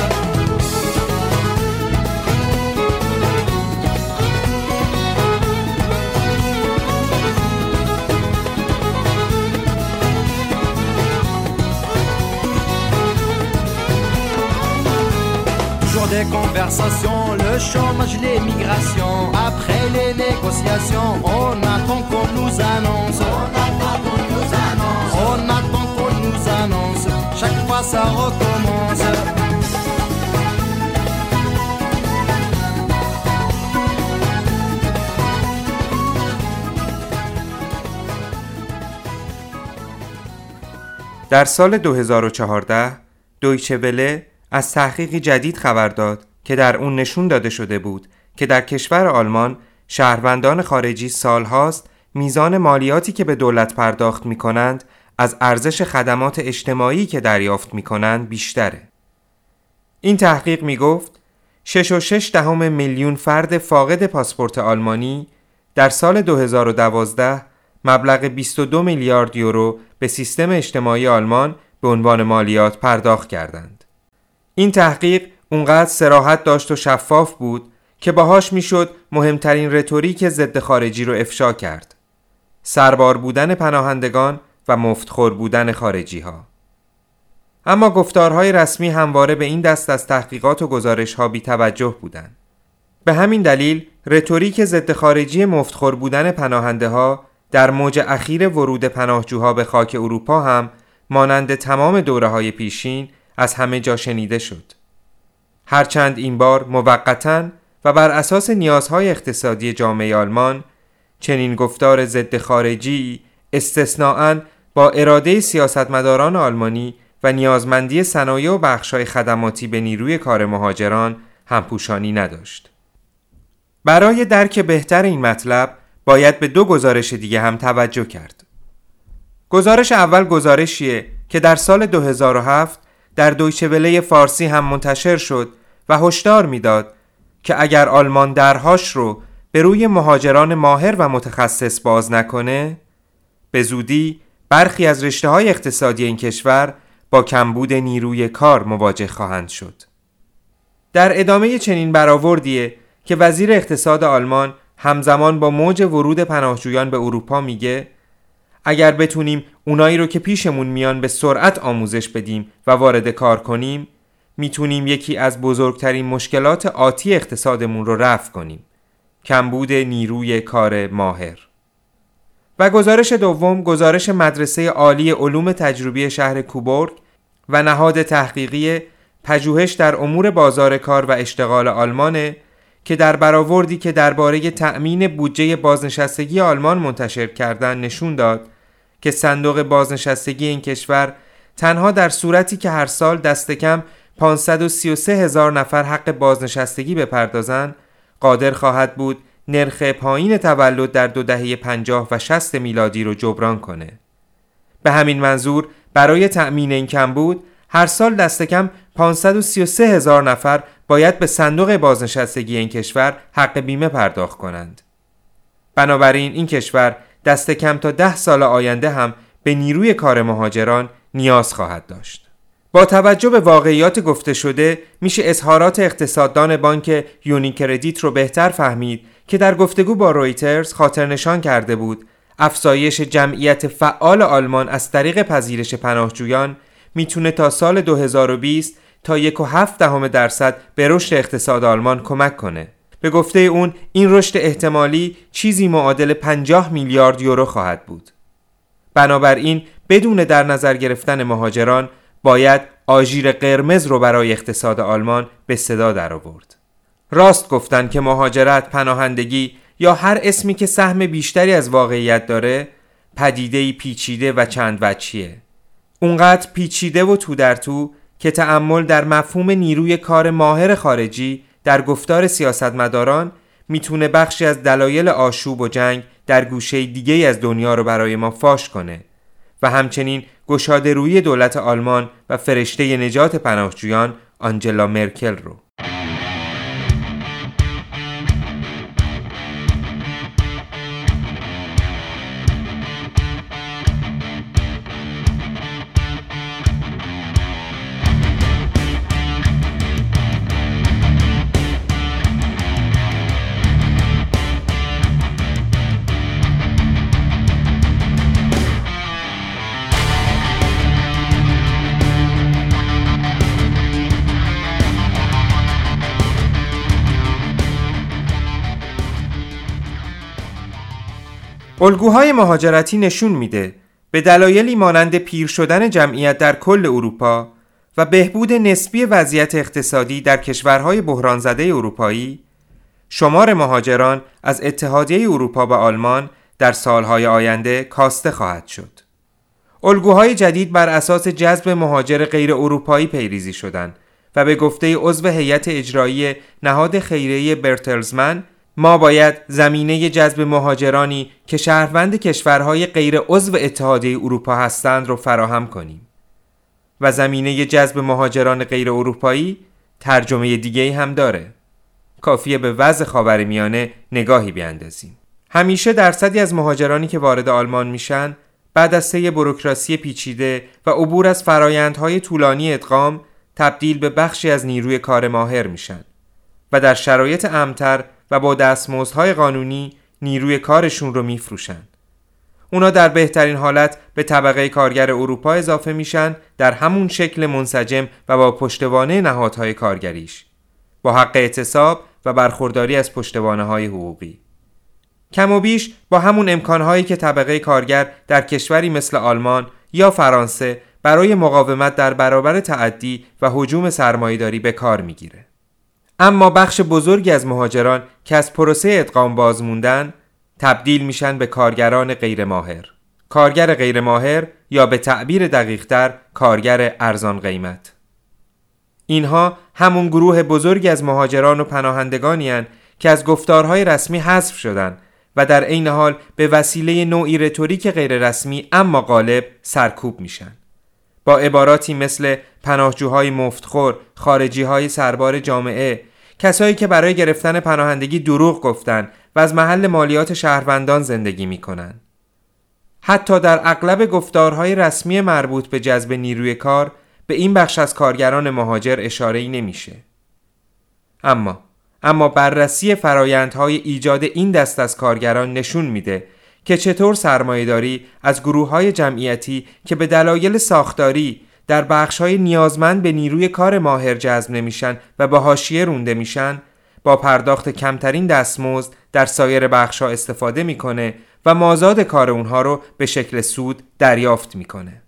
des conversations, le chômage, l'émigration. Après les négociations, on attend qu'on nous annonce. On attend qu'on nous annonce. On attend qu'on nous annonce. Chaque fois ça recommence. در سال 2014 دویچه وله از تحقیقی جدید خبر داد که در اون نشون داده شده بود که در کشور آلمان شهروندان خارجی سالهاست میزان مالیاتی که به دولت پرداخت می کنند از ارزش خدمات اجتماعی که دریافت می کنند بیشتره. این تحقیق می گفت 6.6 دهم میلیون فرد فاقد پاسپورت آلمانی در سال 2012 مبلغ 22 میلیارد یورو به سیستم اجتماعی آلمان به عنوان مالیات پرداخت کردند. این تحقیق اونقدر سراحت داشت و شفاف بود که باهاش می‌شد مهمترین رتوریک ضد خارجی رو افشا کرد. سربار بودن پناهندگان و مفتخور بودن خارجی ها. اما گفتارهای رسمی همواره به این دست از تحقیقات و گزارش ها بی توجه بودند. به همین دلیل رتوریک ضد خارجی مفتخور بودن پناهنده ها در موج اخیر ورود پناهجوها به خاک اروپا هم مانند تمام دوره های پیشین از همه جا شنیده شد. هرچند این بار موقتا و بر اساس نیازهای اقتصادی جامعه آلمان چنین گفتار ضد خارجی استثناعاً با اراده سیاستمداران آلمانی و نیازمندی صنایع و بخشای خدماتی به نیروی کار مهاجران همپوشانی نداشت. برای درک بهتر این مطلب باید به دو گزارش دیگه هم توجه کرد. گزارش اول گزارشیه که در سال 2007 در دویچه فارسی هم منتشر شد و هشدار می‌داد که اگر آلمان درهاش رو به روی مهاجران ماهر و متخصص باز نکنه به زودی برخی از رشته های اقتصادی این کشور با کمبود نیروی کار مواجه خواهند شد. در ادامه چنین برآوردیه که وزیر اقتصاد آلمان همزمان با موج ورود پناهجویان به اروپا میگه اگر بتونیم اونایی رو که پیشمون میان به سرعت آموزش بدیم و وارد کار کنیم می‌تونیم یکی از بزرگترین مشکلات آتی اقتصادمون رو رفع کنیم. کمبود نیروی کار ماهر. و گزارش دوم گزارش مدرسه عالی علوم تجربی شهر کوبورگ و نهاد تحقیقی پژوهش در امور بازار کار و اشتغال آلمانه که در برآوردی که درباره تأمین بودجه بازنشستگی آلمان منتشر کردن نشون داد که صندوق بازنشستگی این کشور تنها در صورتی که هر سال دست کم 533 هزار نفر حق بازنشستگی بپردازند قادر خواهد بود نرخ پایین تولد در دو دهه 50 و 60 میلادی رو جبران کنه. به همین منظور برای تأمین این کم بود هر سال دست کم 533 هزار نفر باید به صندوق بازنشستگی این کشور حق بیمه پرداخت کنند. بنابراین این کشور دست کم تا ده سال آینده هم به نیروی کار مهاجران نیاز خواهد داشت. با توجه به واقعیات گفته شده میشه اظهارات اقتصاددان بانک یونی کردیت رو بهتر فهمید که در گفتگو با رویترز خاطر نشان کرده بود افزایش جمعیت فعال آلمان از طریق پذیرش پناهجویان می‌تونه تا سال 2020 تا یک و هفت دهم درصد به رشد اقتصاد آلمان کمک کنه. به گفته اون این رشد احتمالی چیزی معادل 50 میلیارد یورو خواهد بود. بنابراین بدون در نظر گرفتن مهاجران باید آژیر قرمز رو برای اقتصاد آلمان به صدا درآورد. راست گفتن که مهاجرت، پناهندگی یا هر اسمی که سهم بیشتری از واقعیت داره پدیده پیچیده و چند وچیه. اونقدر پیچیده و تو در تو که تعمل در مفهوم نیروی کار ماهر خارجی در گفتار سیاستمداران می‌تونه بخشی از دلایل آشوب و جنگ در گوشه دیگه از دنیا رو برای ما فاش کنه و همچنین گشاده روی دولت آلمان و فرشته نجات پناهجویان آنجلا مرکل رو. الگوهای مهاجرتی نشون میده به دلایلی مانند پیر شدن جمعیت در کل اروپا و بهبود نسبی وضعیت اقتصادی در کشورهای بحران زده اروپایی شمار مهاجران از اتحادیه اروپا به آلمان در سالهای آینده کاسته خواهد شد. الگوهای جدید بر اساس جذب مهاجر غیر اروپایی پیریزی شدند و به گفته عضو هیئت اجرایی نهاد خیریه برتلزمن ما باید زمینه جذب مهاجرانی که شهروند کشورهای غیر عضو اتحادیه اروپا هستند را فراهم کنیم و زمینه جذب مهاجران غیر اروپایی ترجمه دیگه هم داره. کافیه به وضع خاورمیانه نگاهی بیاندازیم. همیشه درصدی از مهاجرانی که وارد آلمان میشن بعد از سه بروکراسی پیچیده و عبور از فرایندهای طولانی ادغام تبدیل به بخشی از نیروی کار ماهر میشن و در شرایط امتر و با دستمزدهای قانونی نیروی کارشون رو میفروشن. اونا در بهترین حالت به طبقه کارگر اروپا اضافه میشن در همون شکل منسجم و با پشتوانه نهادهای کارگریش با حق اعتصاب و برخورداری از پشتوانه های حقوقی کم و بیش با همون امکانهایی که طبقه کارگر در کشوری مثل آلمان یا فرانسه برای مقاومت در برابر تعدی و حجوم سرمایهداری به کار می‌گیره. اما بخش بزرگی از مهاجران که از پروسه ادغام باز موندن تبدیل میشن به کارگران غیر ماهر کارگر غیر ماهر یا به تعبیر دقیقتر کارگر ارزان قیمت. اینها همون گروه بزرگی از مهاجران و پناهندگانی که از گفتارهای رسمی حذف شدند و در عین حال به وسیله نوعی رتوریک غیر رسمی اما غالب سرکوب میشن. با عباراتی مثل پناهجوهای مفتخور، خارجیهای سربار جامعه، کسایی که برای گرفتن پناهندگی دروغ گفتن و از محل مالیات شهروندان زندگی می‌کنن. حتی در اغلب گفتارهای رسمی مربوط به جذب نیروی کار به این بخش از کارگران مهاجر اشاره ای نمیشه. اما اما بررسی فرایندهای ایجاد این دست از کارگران نشون میده که چطور سرمایهداری از گروه های جمعیتی که به دلایل ساختاری در بخش های نیازمند به نیروی کار ماهر جذب نمیشن و به حاشیه رونده میشن با پرداخت کمترین دستمزد در سایر بخش ها استفاده می‌کنه و مازاد کار اونها رو به شکل سود دریافت می‌کنه.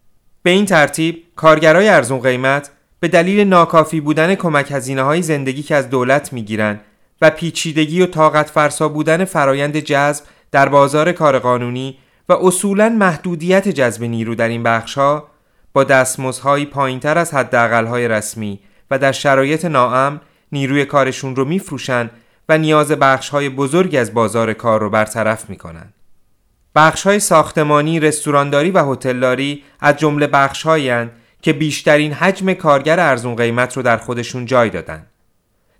به این ترتیب کارگرای ارزون قیمت به دلیل ناکافی بودن کمک هزینه های زندگی که از دولت می‌گیرن و پیچیدگی و طاقت فرسا بودن فرایند جذب در بازار کار قانونی و اصولا محدودیت جذب نیرو در این بخشها با دستمزدهایی پایینتر از حداقل‌های رسمی و در شرایط ناامن نیروی کارشون رو میفروشن و نیاز بخشهای بزرگی از بازار کار رو برطرف می‌کنن. بخشهای ساختمانی، رستورانداری و هتلداری از جمله بخشهایی که که بیشترین حجم کارگر ارزون قیمت رو در خودشون جای دادن.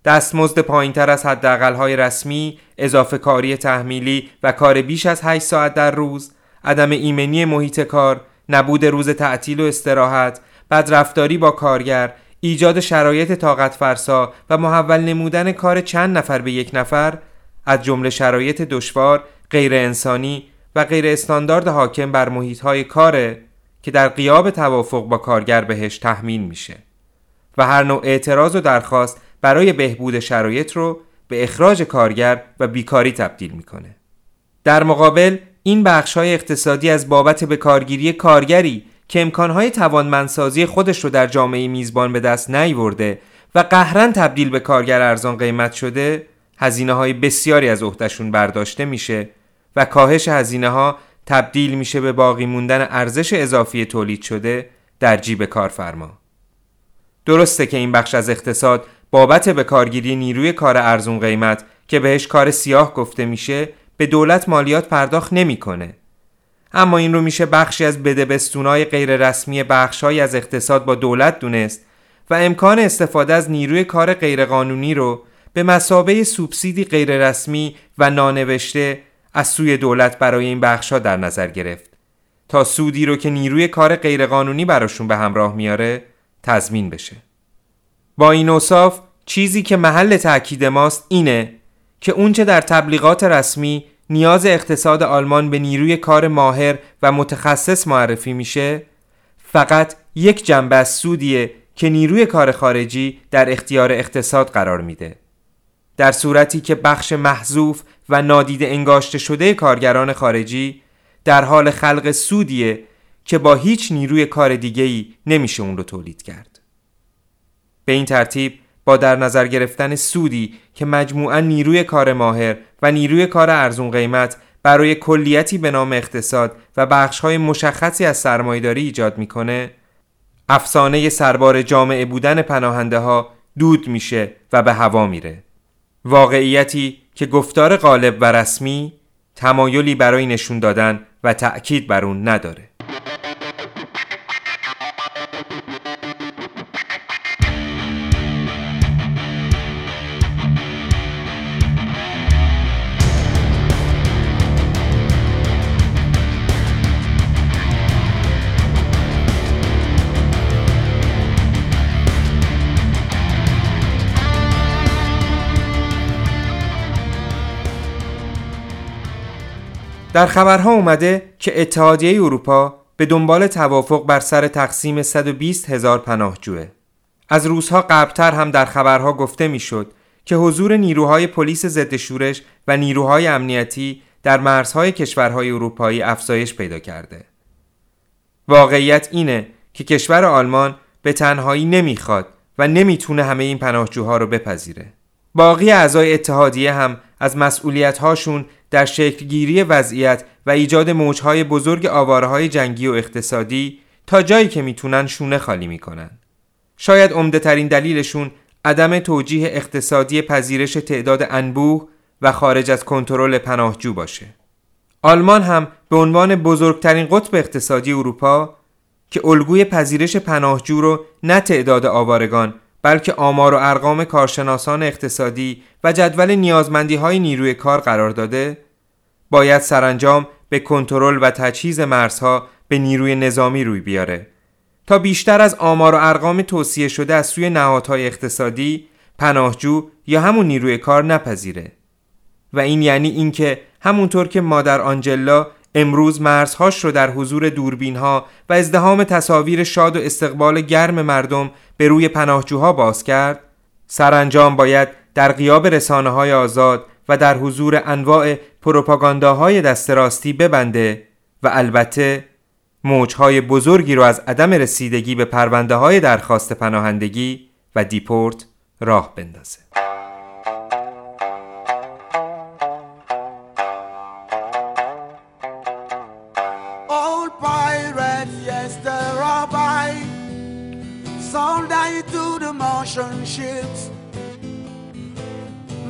دستمزد پایینتر از حداقل‌های رسمی، اضافه کاری تحمیلی و کار بیش از 8 ساعت در روز، عدم ایمنی محیط کار، نبود روز تعطیل و استراحت، بدرفتاری با کارگر، ایجاد شرایط طاقت فرسا و محول نمودن کار چند نفر به یک نفر از جمله شرایط دشوار، غیر انسانی و غیر استاندارد حاکم بر محیط های کاره که در قیاب توافق با کارگر بهش تحمیل میشه. و هر نوع اعتراض و درخواست برای بهبود شرایط رو به اخراج کارگر و بیکاری تبدیل می‌کنه. در مقابل این بخش های اقتصادی از بابت به کارگیری کارگری که امکانهای توانمندسازی خودش رو در جامعه میزبان به دست نیورده و قهرن تبدیل به کارگر ارزان قیمت شده هزینه های بسیاری از عهدهشون برداشته میشه و کاهش هزینه ها تبدیل میشه به باقی موندن ارزش اضافی تولید شده در جیب کارفرما. درسته که این بخش از اقتصاد بابت به کارگیری نیروی کار ارزون قیمت که بهش کار سیاه گفته میشه به دولت مالیات پرداخت نمی‌کنه. اما این رو میشه بخشی از بدبستونای غیر رسمی بخشهایی از اقتصاد با دولت دونست و امکان استفاده از نیروی کار غیرقانونی رو به مسابه سوبسیدی غیررسمی و نانوشته از سوی دولت برای این بخشها در نظر گرفت تا سودی رو که نیروی کار غیرقانونی براشون به همراه میاره تضمین بشه با این اوصاف چیزی که محل تاکید ماست اینه که اونچه در تبلیغات رسمی نیاز اقتصاد آلمان به نیروی کار ماهر و متخصص معرفی میشه فقط یک جنبه از سودیه که نیروی کار خارجی در اختیار اقتصاد قرار میده در صورتی که بخش محذوف و نادیده انگاشته شده کارگران خارجی در حال خلق سودیه که با هیچ نیروی کار دیگه‌ای نمیشه اون رو تولید کرد. به این ترتیب با در نظر گرفتن سودی که مجموعا نیروی کار ماهر و نیروی کار ارزون قیمت برای کلیتی به نام اقتصاد و بخشهای مشخصی از سرمایداری ایجاد می‌کنه افسانه سربار جامعه بودن پناهنده ها دود میشه و به هوا میره. واقعیتی که گفتار غالب و رسمی تمایلی برای نشون دادن و تأکید بر اون نداره. در خبرها اومده که اتحادیه اروپا به دنبال توافق بر سر تقسیم 120 هزار پناهجوه. از روزها قبلتر هم در خبرها گفته می‌شد که حضور نیروهای پلیس ضد شورش و نیروهای امنیتی در مرزهای کشورهای اروپایی افزایش پیدا کرده. واقعیت اینه که کشور آلمان به تنهایی نمی‌خواد و نمی‌تونه همه این پناهجوها رو بپذیره. باقی اعضای اتحادیه هم از مسئولیت‌هاشون در شکلگیری وضعیت و ایجاد موجهای بزرگ آوارهای جنگی و اقتصادی تا جایی که می‌تونن شونه خالی می‌کنن. شاید عمده ترین دلیلشون عدم توجیه اقتصادی پذیرش تعداد انبوه و خارج از کنترل پناهجو باشه. آلمان هم به عنوان بزرگترین قطب اقتصادی اروپا که الگوی پذیرش پناهجو رو نه تعداد آوارگان بلکه آمار و ارقام کارشناسان اقتصادی و جدول نیازمندی های نیروی کار قرار داده باید سرانجام به کنترل و تجهیز مرزها به نیروی نظامی روی بیاره تا بیشتر از آمار و ارقام توصیه شده از سوی نهادهای اقتصادی پناهجو یا همون نیروی کار نپذیره. و این یعنی اینکه همونطور که مادر آنجلا امروز مرزهاش رو در حضور دوربین ها و ازدهام تصاویر شاد و استقبال گرم مردم به روی پناهجوها باز کرد سرانجام باید در قیاب رسانه های آزاد و در حضور انواع پروپاگانداهای دست راستی ببنده و البته موجهای بزرگی رو از عدم رسیدگی به پرونده های درخواست پناهندگی و دیپورت راه بندازه.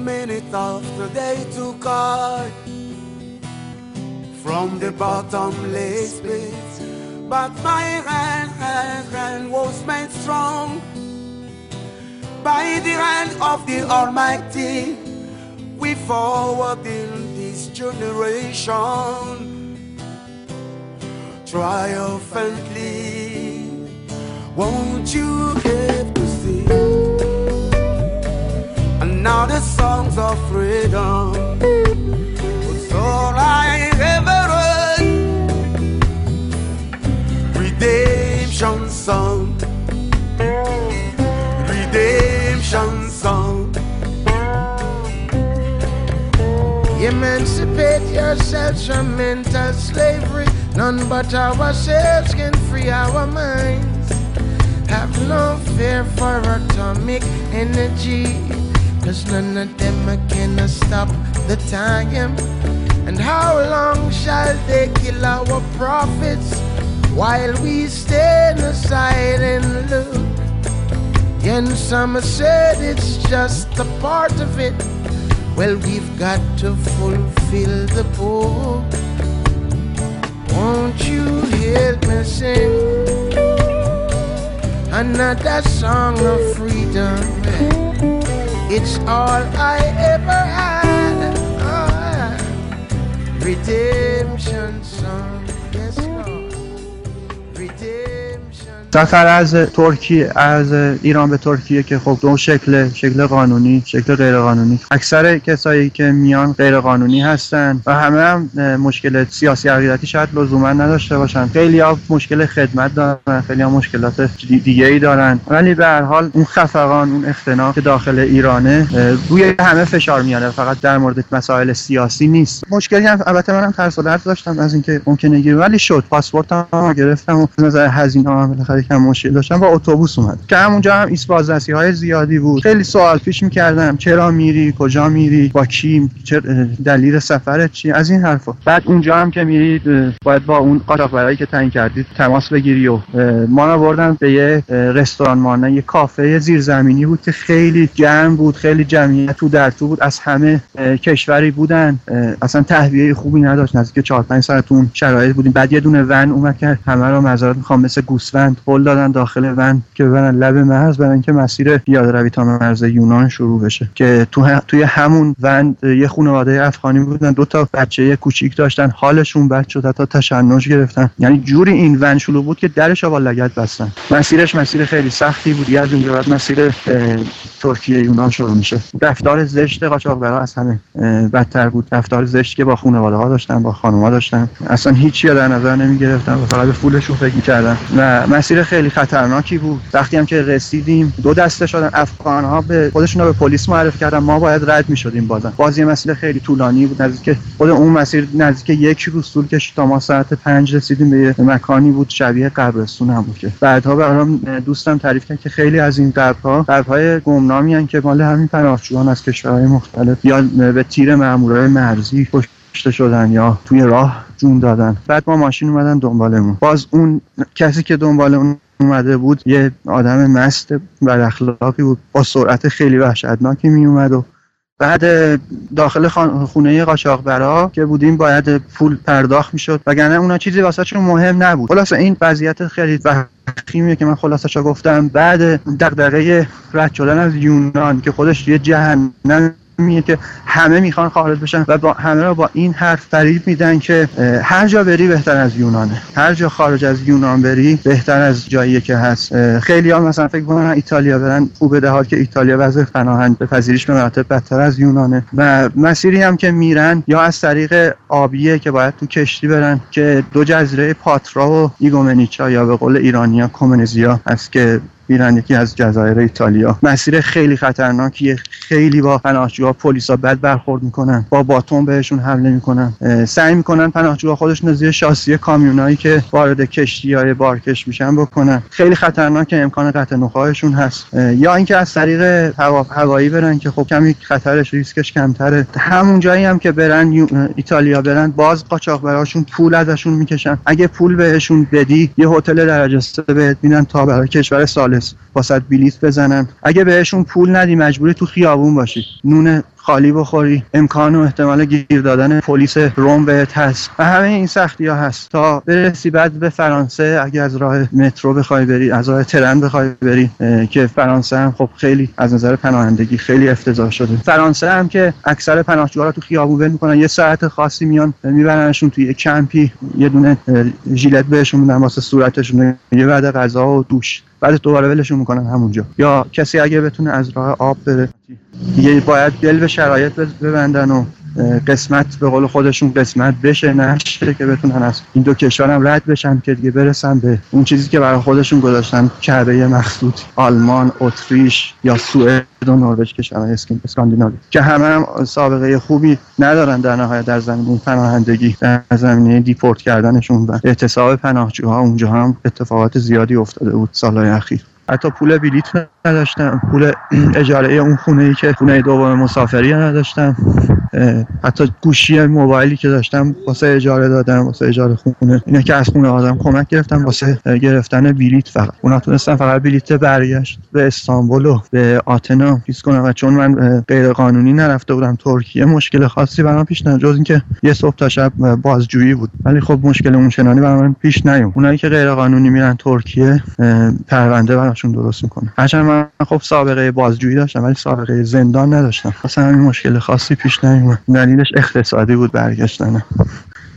Minute after they took heart from the bottomless pit, But my hand, hand, hand was made strong by the hand of the Almighty. We forward in this generation triumphantly. Won't you get to see another songs of freedom? It's all I ever heard. Redemption song. Redemption song. Emancipate yourselves from mental slavery. None but ourselves can free our minds. Have no fear for atomic energy. Cause none of them can stop the time. And how long shall they kill our prophets while we stand aside and look? And some said it's just a part of it. Well, we've got to fulfill the book. Won't you help me sing another song of freedom? It's all I ever had. Oh, redemption song, سفر از ترکیه از ایران به ترکیه که خب دو شکل شکل قانونی شکل غیر قانونی اکثر کسایی که میان غیر قانونی هستن و همه هم مشکل سیاسی عقیدتی شاید لزوما نداشته باشن. خیلی ها مشکل خدمت دارن خیلی ها مشکلات دیگه ای دارن. ولی به هر حال اون خفقان اون اختناق که داخل ایرانه روی همه فشار میاره. فقط در مورد مسائل سیاسی نیست. مشکلی هم البته منم ترس و داشتم از اینکه ممکنه گیر ولی شد. پاسپورتم گرفتم و نظر هزینه هم کم مشکل داشتم با اتوبوس اومد. که همونجا هم ایست بازرسی های زیادی بود. خیلی سوال پیش می‌کردم چرا میری؟ کجا میری؟ با کی؟ دلیل سفرت چی؟ از این حرفا. بعد اونجا هم که میرید باید با اون قاچاقبرایی که تعیین کردید تماس بگیری و ما بردن به یه رستوران مانه یه کافه زیرزمینی بود که خیلی جمع بود خیلی جمعیت تو در تو بود. از همه کشوری بودن. اصلا تهویه خوبی نداشت. نزدیک 4 5 ساعت اون شرایط بودیم. بعد یه دونه ون اومد که همه رو مزارت می‌خوام مثل گوسفند. قول دادن داخل ون که ببرن لب مرز برن که مسیر پیاده روی تا مرز یونان شروع بشه. که تو توی همون ون یه خانواده افغانی بودن دو تا بچه کوچیک داشتن حالشون بد شد تا تشنج گرفتن. یعنی جوری این ون شلوغ بود که درش با لگد بستن. مسیرش مسیر خیلی سختی بود. از اونجا بعد مسیر ترکیه یونان شروع میشه. رفتار زشت قاچاقبرا از همه بدتر بود. رفتار زشت که با خانواده ها داشتن با خانوما داشتن. اصلا هیچی در نظر نمی گرفتن و فقط به پولشون فکر می‌کردن. و مسیر خیلی خطرناکی بود. وقتی هم که رسیدیم دو دسته شدن. افغان ها به خودشون به پلیس معرفی کردن. ما باید رد می‌شدیم بازم. باز یه مسیر خیلی طولانی بود. نزدیک خود اون مسیر نزدیک یک روز طول کشید تا ما ساعت پنج رسیدیم به مکانی بود. شبیه قبرستون هم بود که. بعدها برام دوستم تعریف کرد که خیلی از این قبرها قبرهای گمنامی هن که مال همین پناهجویان از کشورهای مختلف یا به تیر مامورای مرزی کشته شدن یا توی راه جون دادن. بعد ما ماشین اومدن دنبالمون. باز اون کسی که دنبال اون اومده بود یه آدم مست و اخلاقی بود. با سرعت خیلی وحشتناکی می اومد و بعد داخل خونه قاچاقبرا که بودیم باید پول پرداخت می‌شد. وگرنه اونا چیزی واسه چون مهم نبود. خلاصه این وضعیت خیلی وخیمیه که من خلاصه گفتم. بعد دغدغه رد شدن از یونان که خودش یه جهنم میگه که همه می‌خوان خارج بشن و با همه را با این حرف فریب میدن که هر جا بری بهتر از یونانه. هر جا خارج از یونان بری بهتر از جایی که هست. خیلی ها مثلا فکر کنن ایتالیا برن در حال که ایتالیا وضع پناهند به پذیرش به مراتب بدتر از یونانه. و مسیری هم که میرن یا از طریق آبیه که باید تو کشتی برن که دو جزیره پاترا و ایگومنیچا یا به قول ایرانیا کومنزیا هست که میرن یکی از جزایر ایتالیا. مسیر خیلی خطرناکیه خیلی با پناهجوها پلیسا بد برخورد می‌کنن. با باتون بهشون حمله می‌کنن. سعی می‌کنن پناهجوها خودشون زیر شاسی کامیونایی که وارد کشتی های بارکش میشن بکنن. خیلی خطرناک امکان قطع نخاعشون هست. یا اینکه از طریق هوا... هوایی برن که خب کمی خطرش ریسکش کمتره. همون جایی هم که برن ایتالیا برن باز قاچاقبراشون پول ازشون می‌کشن. اگه پول بهشون بدی یه هتل درجه سه بهت میدن تا برای کشور سال پلیس واست بلیت بزنن. اگه بهشون پول ندی مجبوری تو خیابون باشی. نون خالی بخوری. امکان و احتمال گیر دادن پلیس روم بهت هست و همه این سختی ها هست. تا برسی بعد به فرانسه اگه از راه مترو بخوای بری از راه ترن بخوای بری که فرانسه هم خب خیلی از نظر پناهندگی خیلی افتضاح شده. فرانسه هم که اکثر پناهجوها تو خیابون ول می‌کنن. یه ساعت خاصی میان میبرنشون توی کمپی. یه دونه ژیلت بهشون میدن واسه صورتشون. یه بعد غذا و دوش. بعد دوباره ولشون می‌کنن همونجا. یا کسی اگه بتونه از راه آب بره. دیگه باید دل به شرایط ببندن و قسمت به قول خودشون قسمت بشه نشه که بتونن از این دو کشورم رد بشن که دیگه برسن به اون چیزی که برای خودشون گذاشتن کعبه مخصوص آلمان اتریش یا سوئد و نروژ کشورهای اسکاندیناوی. که همه هم سابقه خوبی ندارن در نهایت در زمینه پناهندگی در زمینه دیپورت کردنشون و اعتصاب پناهجوها اونجا هم اتفاقات زیادی افتاده بود سالهای اخیر. حتی پول بلیت نداشتم. پول اجاره اون خونه ای که خونه دوم مسافری نداشتم. حتی گوشی موبایلی که داشتم واسه اجاره دادم واسه اجاره خونه. اینه که از خونه آدم کمک گرفتم واسه گرفتن بلیت فقط. اونا تونستم فقط بلیت برگشت به استانبول و به آتنا. پیس کنم. و چون من غیر قانونی نرفته بودم ترکیه مشکل خاصی برام پیش نیومد جز اینکه یه صبح تا شب بازجویی بود. ولی خب مشکل اون چنانی برام پیش نیومد. اونایی که غیر قانونی میرن ترکیه پرونده براشون درست می‌کنه هرچند من خب سابقه بازجویی داشتم ولی سابقه زندان نداشتم. اصلا همین مشکل خاصی پیش نیومد. دلیلش اقتصادی بود برگشتنه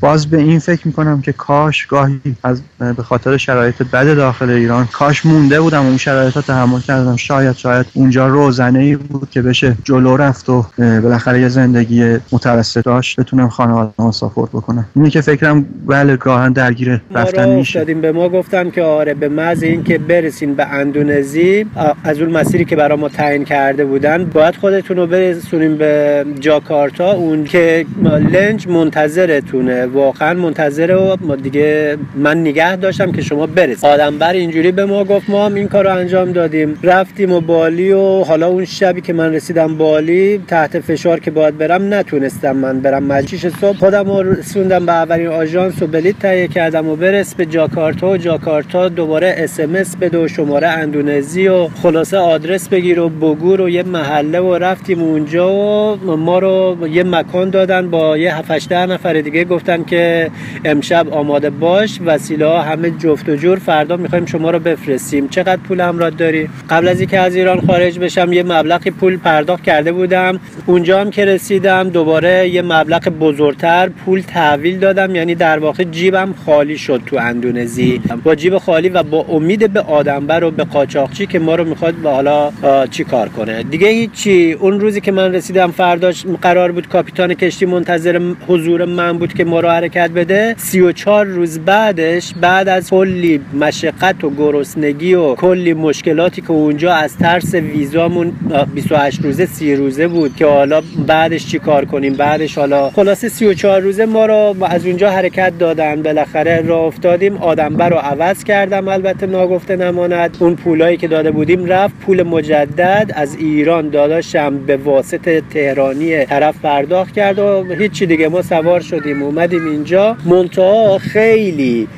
باز به این فکر می‌کنم که کاش گاهی از به خاطر شرایط بد داخل ایران کاش مونده بودم اون شرایط ها تحمل کردم. شاید شاید اونجا روزنه ای بود که بشه جلو رفت و بالاخره یه زندگی متوسط داشت بتونم خانواده ساپورت بکنم. اینه که فکرم بله گاهن درگیر رفتن میشه. به ما گفتن که آره به محض اینکه برسین به اندونزی از اون مسیری که برای ما تعیین کرده بودن باید خودتون رو برسونیم به جاکارتا اون که لنج منتظرتونه. واقعا منتظره و دیگه من نگه داشتم که شما برسید. آدم بر اینجوری به ما گفت ما هم این کار رو انجام دادیم. رفتیم و بالی و حالا اون شبی که من رسیدم بالی تحت فشار که باید برم نتونستم من برم. پنج شیش صبح خودم رو رسوندم به اولین آژانس و بلیت تهیه کردم و برس به جاکارتا و جاکارتا دوباره اس ام اس بده و شماره اندونزی و خلاصه آدرس بگیر و بگور و یه محله و رفتیم اونجا و ما رو یه مکان دادن با یه 7 نفر دیگه گفتن که امشب آماده باش وسیله ها همه جفت و جور فردا می‌خوایم شما رو بفرستیم. چقدر پول همراه داری؟ قبل از اینکه از ایران خارج بشم یه مبلغی پول پرداخت کرده بودم. اونجا هم که رسیدم دوباره یه مبلغ بزرگتر پول تحویل دادم یعنی در واقع جیبم خالی شد تو اندونزی. با جیب خالی و با امید به آدمبر و به قاچاقچی که ما رو می‌خواد به حالا چی کار کنه. دیگه هیچی. اون روزی که من رسیدم فرداش قرار بود کاپیتان کشتی منتظر حضور من بود که ما رو حرکت بده 34 روز بعدش بعد از کلی مشقت و گرسنگی و کلی مشکلاتی که اونجا از ترس ویزامون 28 روزه 30 روزه بود که حالا بعدش چی کار کنیم؟ بعدش حالا خلاصه 34 روزه ما رو از اونجا حرکت دادن. بالاخره راه افتادیم آدم رو عوض کردم البته ناگفته نماند. اون پولایی که داده بودیم رفت پول مجدد از ایران داداشم به واسطه تهرانی طرف پرداخت کرد و هیچی دیگه. ما سوار شدیم اومدیم اینجا. منتها خیلی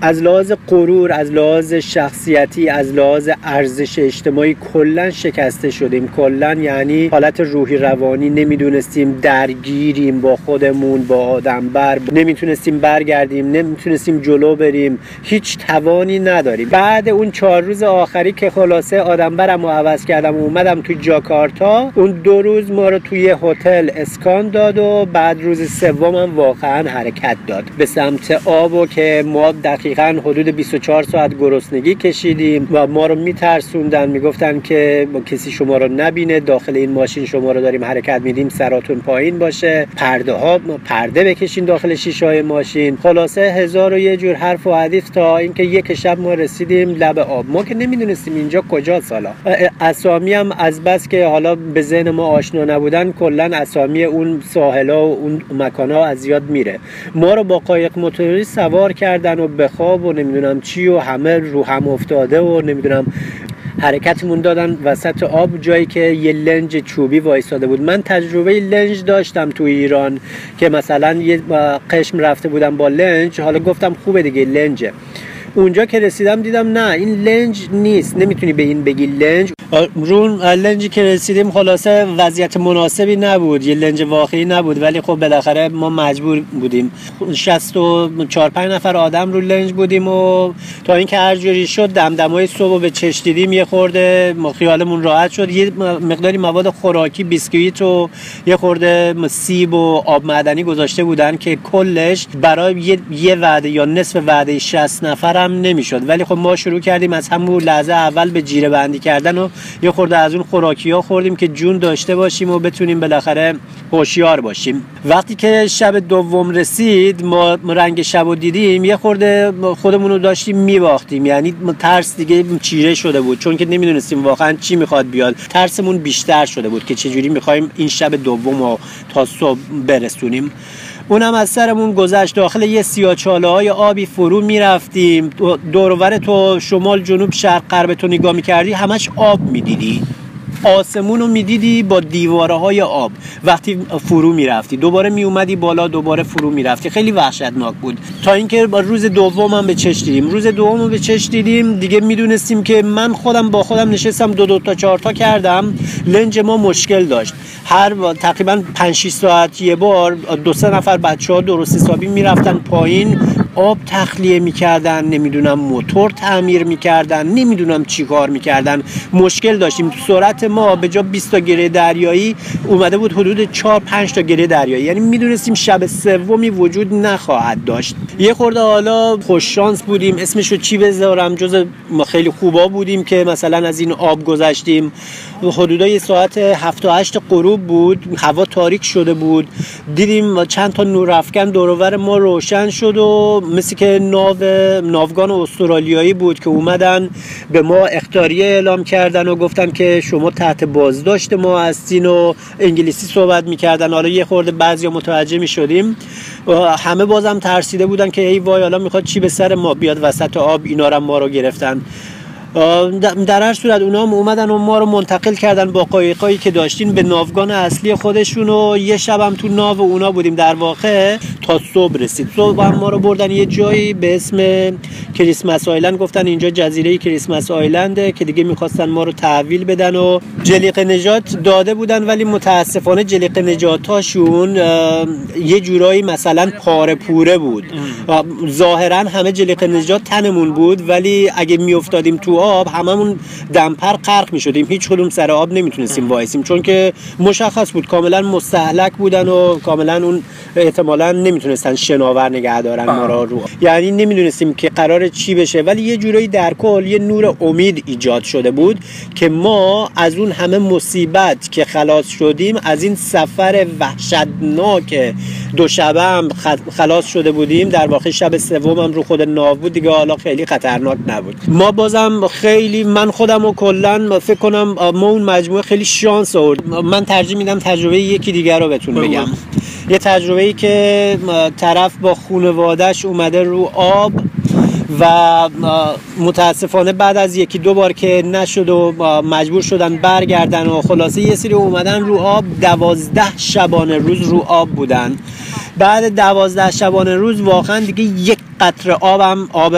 از لحاظ غرور از لحاظ شخصیتی از لحاظ ارزش اجتماعی کلا شکسته شدیم. کلا یعنی حالت روحی روانی نمی‌دونستیم درگیریم با خودمون با آدم بر. نمی‌تونستیم برگردیم نمی‌تونستیم جلو بریم. هیچ توانی نداریم. بعد اون چهار روز آخری که خلاصه آدم برم و عوض کردم و اومدم تو جاکارتا اون دو روز ما رو توی هتل اسکان داد و بعد روز سومم واقعا حرکت داد. به سمت آب و که ما دقیقا حدود 24 ساعت گرسنگی کشیدیم و ما رو میترسوندن می‌گفتن که کسی شما رو نبینه داخل این ماشین شما رو داریم حرکت میدیم سراتون پایین باشه. پرده ها پرده بکشین داخل شیشه های ماشین. خلاصه هزار و یه جور حرف و حدیث تا اینکه یک شب ما رسیدیم لب آب. ما که نمی‌دونستیم اینجا کجا سالا. اسامی هم از بس که حالا به ذهن ما آشنا نبودن کلا اسامی اون ساحلا و اون مکان ها از یاد میره ما رو با قایق موتوری سوار کردن و به خواب و نمی‌دونم چی و همه رو هم افتاده و نمی‌دونم حرکتمون دادن وسط آب جایی که یه لنج چوبی وایستاده بود. من تجربه لنج داشتم تو ایران که مثلا یه قشم رفته بودم با لنج حالا گفتم خوبه دیگه لنجه. اونجا که رسیدم دیدم نه این لنج نیست. نمی‌تونی به این بگی لنج. رون لنجی که رسیدیم خلاصه وضعیت مناسبی نبود یه لنج واقعی نبود ولی خب بالاخره ما مجبور بودیم. 64 5 نفر آدم رو لنج بودیم و تا اینکه هر جوری شد دمدمای صبح به چش دیدیم یه خورده خیالمون راحت شد. یه مقداری مواد خوراکی بیسکویت و یه خورده سیب و آب معدنی گذاشته بودن که کلش برای یه, یه وعده یا نصف وعده 60 نفر هم نمی‌شد. ولی خب ما شروع کردیم از همون لحظه اول به جیره بندی کردن و یه خورده از اون خوراکی ها خوردیم که جون داشته باشیم و بتونیم بالاخره هوشیار باشیم. وقتی که شب دوم رسید ما رنگ شب و دیدیم یه خورده خودمون رو داشتیم میباختیم. یعنی ترس دیگه چیره شده بود. چون که نمی‌دونستیم واقعا چی می‌خواد بیاد. ترسمون بیشتر شده بود که چجوری می‌خوایم این شب دوم رو تا صبح برسونیم. اونم از سرمون گذشت. داخل یه سیاچاله های آبی فرو می‌رفتیم. دورور تو شمال جنوب شرق غرب تو نگاه می‌کردی همش آب می‌دیدی. آسمون رو می‌دیدی با دیواره های آب. وقتی فرو می‌رفتی دوباره میومدی بالا دوباره فرو می‌رفتی. خیلی وحشتناک بود. تا اینکه با روز دوم هم به چش دیدیم. روز دوم رو به چش دیدیم. دیگه می‌دونستیم که من خودم با خودم نشستم دو دو تا چهار تا کردم. لنج ما مشکل داشت. هر تقریبا 5 6 ساعت یه بار دو سه نفر بچه ها درست حسابی می‌رفتن پایین. آب تخلیه می‌کردن نمی‌دونم موتور تعمیر می‌کردن نمی‌دونم چی کار می‌کردن. مشکل داشتیم. سرعت ما به جا 20 تا گره دریایی اومده بود حدود 4 5 تا گره دریایی. یعنی می‌دونستیم شب سومی وجود نخواهد داشت. یه خورده حالا خوش شانس بودیم. اسمشو چی بذارم؟ جز خیلی خوبا بودیم که مثلا از این آب گذشتیم. حدودای ساعت 7 تا 8 غروب بود. هوا تاریک شده بود. دیدیم چند تا نور افکن دورور ما روشن شد و مثل که ناو ناوگان استرالیایی بود که اومدن به ما اختاریه اعلام کردن و گفتن که شما تحت بازداشت ما هستین و انگلیسی صحبت می‌کردن. حالا یه خورده بعضی متوجه می‌شدیم. همه بازم ترسیده بودن که ای وای حالا می‌خواد چی به سر ما بیاد وسط آب اینا رو ما رو گرفتن. در هر صورت اونا هم اومدن و ما رو منتقل کردن با قایقایی که داشتین به ناوگان اصلی خودشون و یه شبم تو ناو اونا بودیم. در واقع تا صبح رسید. صبح هم ما رو بردن یه جایی به اسم کریسمس آیلند. گفتن اینجا جزیره کریسمس آیلنده که دیگه می‌خواستن ما رو تحویل بدن و جلیق نجات داده بودن. ولی متاسفانه جلیق نجاتاشون یه جورایی مثلا پاره پوره بود. ظاهرا همه جلیق نجات تنمون بود. ولی اگه میافتادیم تو آب هممون دمپر غرق می شدیم هیچ کدوم سر آب نمی‌تونستیم وایسیم. چون که مشخص بود. کاملا مستحلک بودن و کاملا اون احتمالا نمی‌تونستن شناور نگه دارن ما را رو. یعنی نمی‌دونستیم که قرار چی بشه ولی یه جورایی در کل یه نور امید ایجاد شده بود که ما از اون همه مصیبت که خلاص شدیم از این سفر وحشتناک دو شبه هم خلاص شده بودیم. در واقع شب سوم هم رو خود ناو بود. دیگه حالا خیلی خطرناک نبود. ما بازم خیلی من خودم و کلا فکر کنم ما اون مجموعه خیلی شانس آورد. من ترجیح میدم تجربه یکی دیگر رو بهتون بگم. یه تجربه ای که طرف با خانوادهش اومده رو آب. و متاسفانه بعد از یکی دو بار که نشد و مجبور شدن برگردن و خلاصه یه سری اومدن رو آب دوازده شبانه روز رو آب بودن. بعد دوازده شبانه روز واقعا دیگه یک قطر آبم آب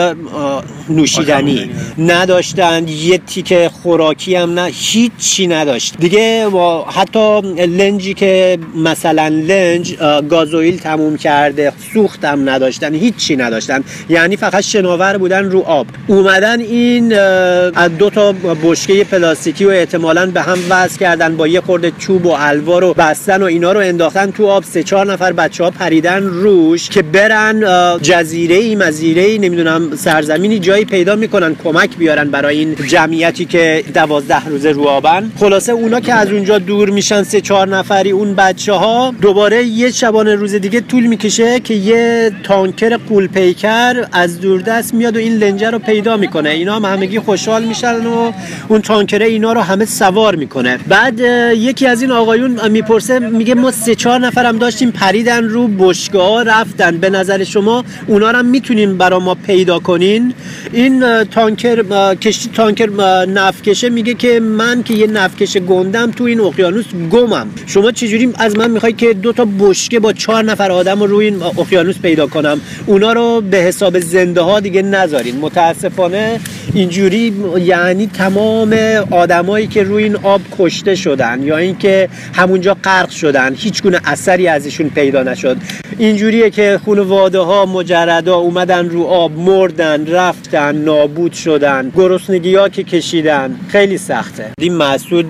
نوشیدنی نداشتن یه تیکه خوراکی هم نه هیچی نداشت. دیگه حتی لنجی که مثلا لنج گازوئیل تموم کرده سوخت هم نداشتن هیچی نداشتن. یعنی فقط شناور بودن رو آب. اومدن این از دو تا بشکه پلاستیکی و احتمالا به هم وصل کردن با یه خورده چوب و الوار رو بستن و اینا رو انداختن تو آب. سه چهار نفر بچه ها پریدن روش که برن جزیره ای مزیره ای نمی‌دونم سرزمینی جایی پیدا می‌کنن کمک بیارن برای این جمعیتی که دوازده روزه رو آبن. خلاصه اونا که از اونجا دور میشن سه چهار نفری اون بچه ها دوباره یه شبانه روز دیگه طول می‌کشه که یه تانکر قول پیکر از دوردست میاد و این لنجه رو پیدا می‌کنه. اینا هم همگی خوشحال میشن و اون تانکره اینا رو همه سوار می‌کنه. بعد یکی از این آقایون می‌پرسه میگه ما سه چهار نفرم داشتیم پریدن رو بشگاه رفتن. به نظر شما اونا رو می‌تونین برا ما پیدا کنین؟ این تانکر کشتی تانکر نفکشه میگه که من که یه نفکش گندم تو این اقیانوس گمم. شما چجوری از من می‌خوای که دو تا بشکه با چهار نفر آدم رو روی این اقیانوس پیدا کنم؟ اونا رو به حساب زنده ها دیگه دیگه نذارین. متاسفانه اینجوری یعنی تمام آدمایی که روی این آب کشته شدن یا اینکه همونجا غرق شدن هیچ گونه اثری ازشون پیدا نشد. اینجوریه که خانواده ها مجردا اومدن رو آب مردن رفتن نابود شدن گرسنگی ها که کشیدن. خیلی سخته. این مسعود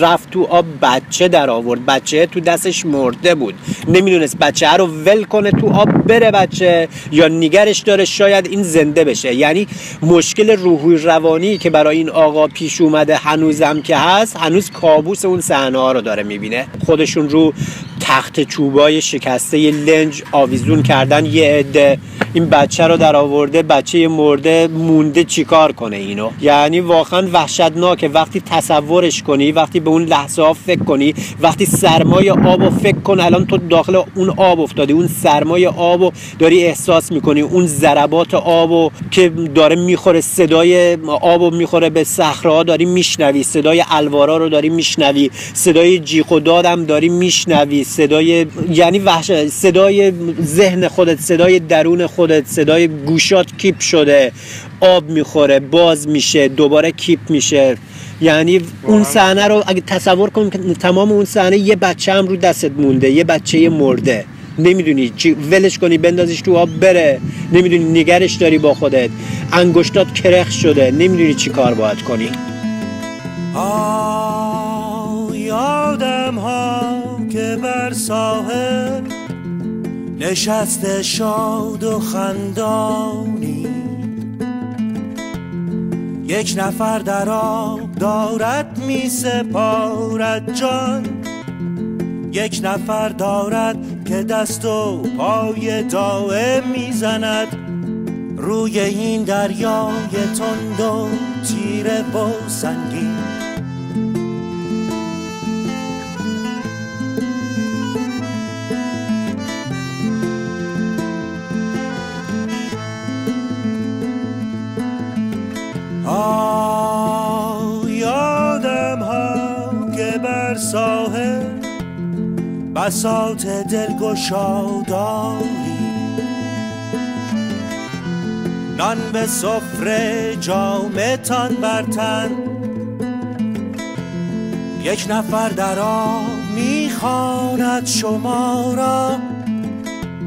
رفت تو آب بچه در آورد بچه تو دستش مرده بود. نمی‌دونست بچه رو ول کنه تو آب بره بچه یا نگرش داره. شاید این زنده بشه. یعنی مشکل روحی روانی که برای این آقا پیش اومده هنوزم که هست هنوز کابوس اون صحنه ها رو داره می‌بینه. خودشون رو تخت چوبای شکسته لنج آویزون کردن. یه عده. این بچه رو در آورده بچه مرده مونده چیکار کنه اینو؟ یعنی واقعا وحشتناکه. وقتی تصورش کنی وقتی به اون لحظه ها فکر کنی وقتی سرمایه آب و فکر کن الان تو داخل اون آب افتادی. اون سرمایه آب و داری احساس می‌کنی. اون ضربات آب و که داره می‌خوره صدای آب و می‌خوره به صخره داری میشنوی. صدای الوارا رو داری میشنوی. صدای جیغ و دادم داری میشنوی. صدای یعنی وحش صدای ذهن خودت صدای درون خودت صدای گوشات کیپ شده. آب می‌خوره باز میشه دوباره کیپ میشه. یعنی اون صحنه رو اگه تصور کن که تمام اون صحنه یه بچه هم رو دستت مونده یه بچه مرده. نمی‌دونی چی ولش کنی بندازیش تو آب بره. نمی‌دونی نگرش داری با خودت. انگشتات کرخ شده. نمی‌دونی چی کار باید کنی. یادم ها که بر ساحل نشسته شاد و خندانی. یک نفر در آب دارد می سپارد جان. یک نفر دارد که دست و پای دائم می‌زند. روی این دریای تند و تیره و سنگین. بساط دلگشاداری. نان به سفره جامتان برتن یک نفر در آب می‌خواند شما را.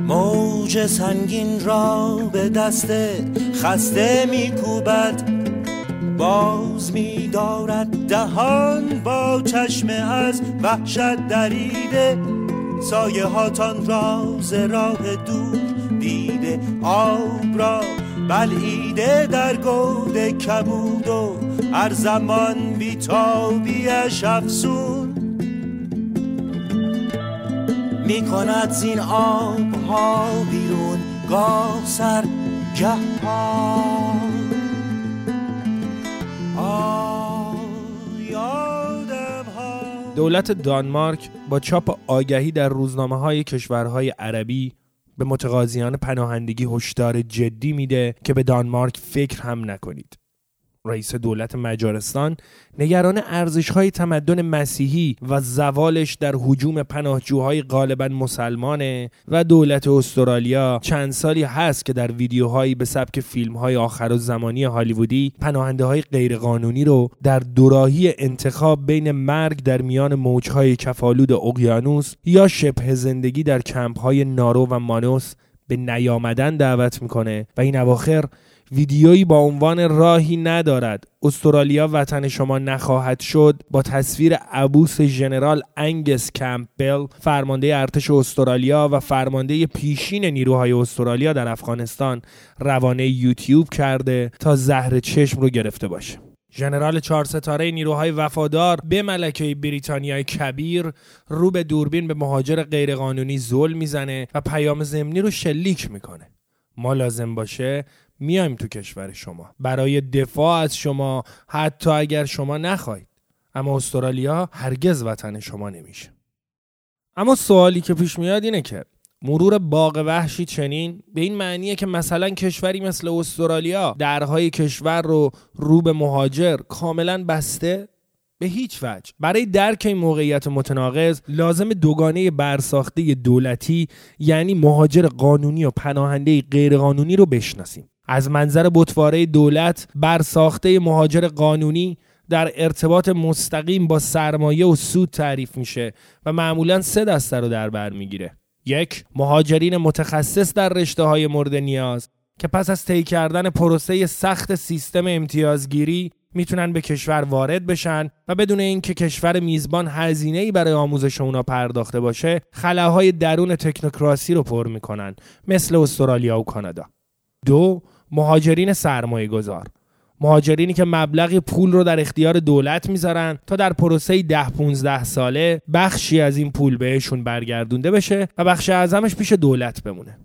موج سنگین را به دست خسته میکوبد. باز میدارد دهان با چشم از وحشت دریده. سایه هاتان راز راه دور دیده آب را بلعیده در گود کبود و هر زمان بیتابیش افسون می کند زین آب ها بیرون گاه سر گه پا دولت دانمارک با چاپ آگهی در روزنامه های کشورهای عربی به متقاضیان پناهندگی هشدار جدی میده که به دانمارک فکر هم نکنید. رئیس دولت مجارستان نگران ارزش های تمدن مسیحی و زوالش در حجوم پناهجوهای غالبا مسلمانه و دولت استرالیا چند سالی هست که در ویدیوهایی به سبک فیلم های آخر و زمانی هالیوودی پناهنده های غیرقانونی رو در دوراهی انتخاب بین مرگ در میان موجهای کفالود اقیانوس یا شبه زندگی در کمپ های نارو و مانوس به نیامدن دعوت می‌کنه و این اواخر ویدیویی با عنوان راهی ندارد. استرالیا وطن شما نخواهد شد. با تصویر عبوس ژنرال انگس کمپبل فرمانده ارتش استرالیا و فرمانده پیشین نیروهای استرالیا در افغانستان روانه یوتیوب کرده تا زهر چشم رو گرفته باشه. ژنرال چهار ستاره نیروهای وفادار به ملکه بریتانیای کبیر رو به دوربین به مهاجر غیرقانونی ظلم می‌زنه و پیام زمینی رو شلیک می‌کنه. ما لازم باشه میایم تو کشور شما. برای دفاع از شما حتی اگر شما نخواهید. اما استرالیا هرگز وطن شما نمیشه. اما سوالی که پیش میاد اینه که مرور باغ وحشی چنین به این معنیه که مثلا کشوری مثل استرالیا درهای کشور رو رو به مهاجر کاملا بسته به هیچ وجه. برای درک این موقعیت متناقض لازم دوگانه برساخته دولتی یعنی مهاجر قانونی و پناهنده غیرقانونی رو بشناسیم. از منظر بطواره دولت بر ساخته مهاجر قانونی در ارتباط مستقیم با سرمایه و سود تعریف میشه و معمولا سه دسته رو در بر می‌گیره. یک مهاجرین متخصص در رشته های مورد نیاز که پس از طی کردن پروسه سخت سیستم امتیازگیری می‌تونن به کشور وارد بشن و بدون اینکه کشور میزبان هزینه ای برای آموزش اونا پرداخته باشه خلاهای درون تکنوکراسی رو پر می‌کنن مثل استرالیا و کانادا. دو مهاجرین سرمایه گذار مهاجرینی که مبلغی پول رو در اختیار دولت می‌ذارن تا در پروسه ده 15 ساله بخشی از این پول بهشون برگردونده بشه و بخش اعظمش پیش دولت بمونه.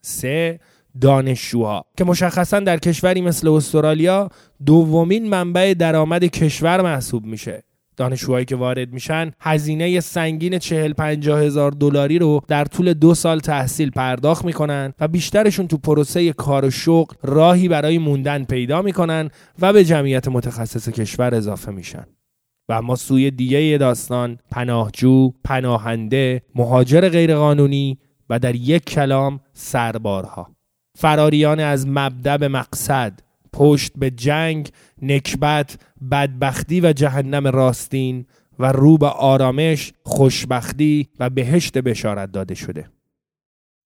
سه دانشجوها. که مشخصا در کشوری مثل استرالیا دومین منبع درآمد کشور محسوب میشه. دانشجوهایی که وارد میشن هزینه سنگین چهل پنجاه هزار دلاری رو در طول دو سال تحصیل پرداخت می‌کنن و بیشترشون تو پروسه کار و شغل راهی برای موندن پیدا می‌کنن و به جمعیت متخصص کشور اضافه میشن. و اما سوی دیگه داستان پناهجو، پناهنده، مهاجر غیرقانونی و در یک کلام سربارها. فراریان از مبدع مقصد پشت به جنگ، نکبت، بدبختی و جهنم راستین و رو به آرامش، خوشبختی و بهشت بشارت داده شده.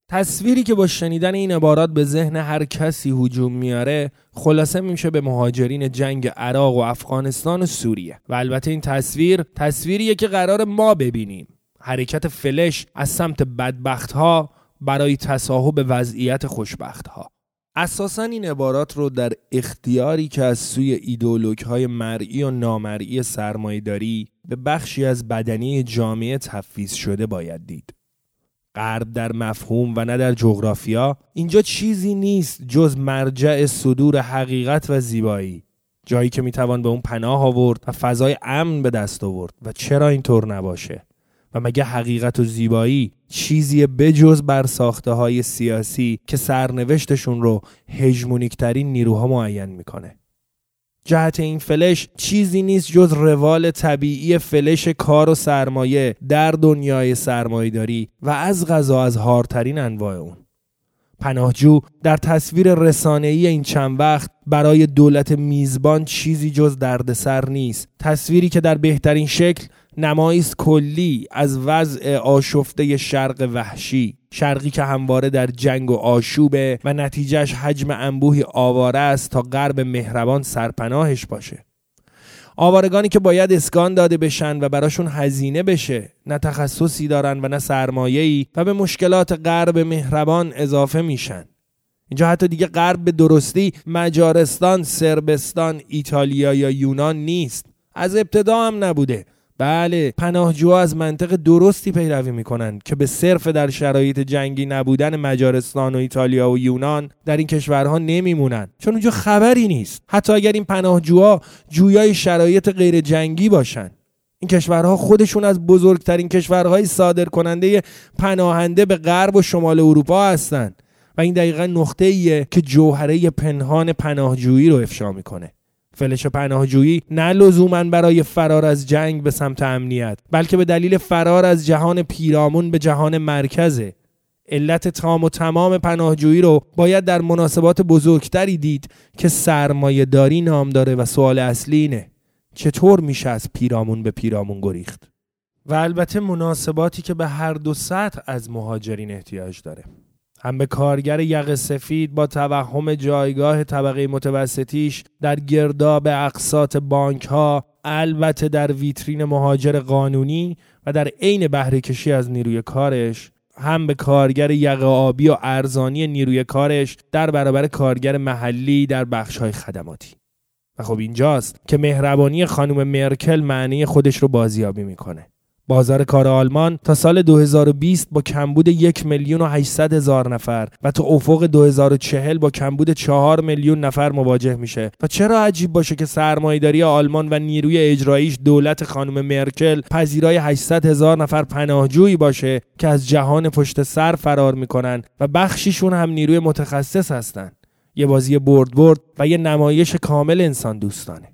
تصویری که با شنیدن این عبارات به ذهن هر کسی هجوم میاره خلاصه میشه به مهاجرین جنگ عراق و افغانستان و سوریه. و البته این تصویر تصویریه که قرار ما ببینیم. حرکت فلش از سمت بدبخت ها برای تصاحب وضعیت خوشبخت ها اساسا این عبارات رو در اختیاری که از سوی ایدولوگ های مرئی و نامرئی سرمایهداری به بخشی از بدنی جامعه تفویض شده باید دید. غرب در مفهوم و نه در جغرافیا اینجا چیزی نیست جز مرجع صدور حقیقت و زیبایی جایی که می‌توان به اون پناه آورد و فضای امن به دست آورد و چرا اینطور نباشه و مگه حقیقت و زیبایی چیزی بجز بر ساخته های سیاسی که سرنوشتشون رو هژمونیکترین نیروها معین می‌کنه؟ جهت این فلش چیزی نیست جز روال طبیعی فلش کار و سرمایه در دنیای سرمایهداری و از غذا از هارترین انواع اون. پناهجو در تصویر رسانه‌ای این چند وقت برای دولت میزبان چیزی جز دردسر نیست. تصویری که در بهترین شکل نمایی کلی از وضع آشفته شرق وحشی شرقی که همواره در جنگ و آشوبه و نتیجهش حجم انبوهی آواره است تا غرب مهربان سرپناهش باشه. آوارگانی که باید اسکان داده بشن و براشون هزینه بشه نه تخصصی دارن و نه سرمایه‌ای و به مشکلات غرب مهربان اضافه میشن. اینجا حتی دیگه غرب به درستی مجارستان، سربستان، ایتالیا یا یونان نیست. از ابتدا هم نبوده. بله پناهجوها از منطق درستی پیروی می‌کنن که به صرف در شرایط جنگی نبودن مجارستان و ایتالیا و یونان در این کشورها نمیمونن چون اونجا خبری نیست. حتی اگر این پناهجوها جویای شرایط غیر جنگی باشن این کشورها خودشون از بزرگترین کشورهای صادر کننده پناهنده به غرب و شمال اروپا هستند. و این دقیقا نقطه ایه که جوهره پنهان پناهجویی رو افشا می‌کنه. فلش پناهجویی نه لزوما برای فرار از جنگ به سمت امنیت بلکه به دلیل فرار از جهان پیرامون به جهان مرکزه. علت تام و تمام پناهجویی رو باید در مناسبات بزرگتری دید که سرمایه داری نام داره و سوال اصلی اینه چطور میشه از پیرامون به پیرامون گریخت؟ و البته مناسباتی که به هر دو سطح از مهاجرین احتیاج داره. هم به کارگر یق سفید با توهم جایگاه طبقه متوسطیش در گرداب اقساط بانک ها البته در ویترین مهاجر قانونی و در عین بهره کشی از نیروی کارش هم به کارگر یق آبی و ارزانی نیروی کارش در برابر کارگر محلی در بخش های خدماتی. و خب اینجاست که مهربانی خانم مرکل معنی خودش رو بازیابی می‌کنه. بازار کار آلمان تا سال 2020 با کمبود یک میلیون و 800 هزار نفر و تا افق 2040 با کمبود 4 میلیون نفر مواجه میشه. و چرا عجیب باشه که سرمایهداری آلمان و نیروی اجراییش دولت خانم مرکل پذیرای 800 هزار نفر پناهجویی باشه که از جهان پشت سر فرار می‌کنن و بخشیشون هم نیروی متخصص هستن. یه بازی برد برد و یه نمایش کامل انسان دوستانه.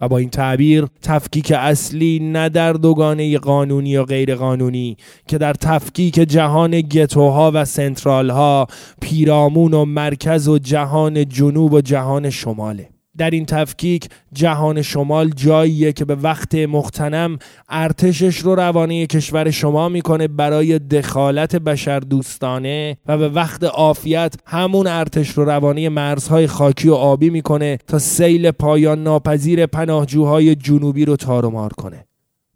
و با این تعبیر تفکیک اصلی نه در دوگانه قانونی یا غیر قانونی که در تفکیک جهان گتوها و سنترالها پیرامون و مرکز و جهان جنوب و جهان شماله. در این تفکیک جهان شمال جاییه که به وقت مختنم ارتشش رو روانه کشور شما می‌کنه برای دخالت بشر دوستانه و به وقت عافیت همون ارتش رو روانه مرزهای خاکی و آبی می‌کنه تا سیل پایان ناپذیر پناهجوهای جنوبی رو تارومار کنه.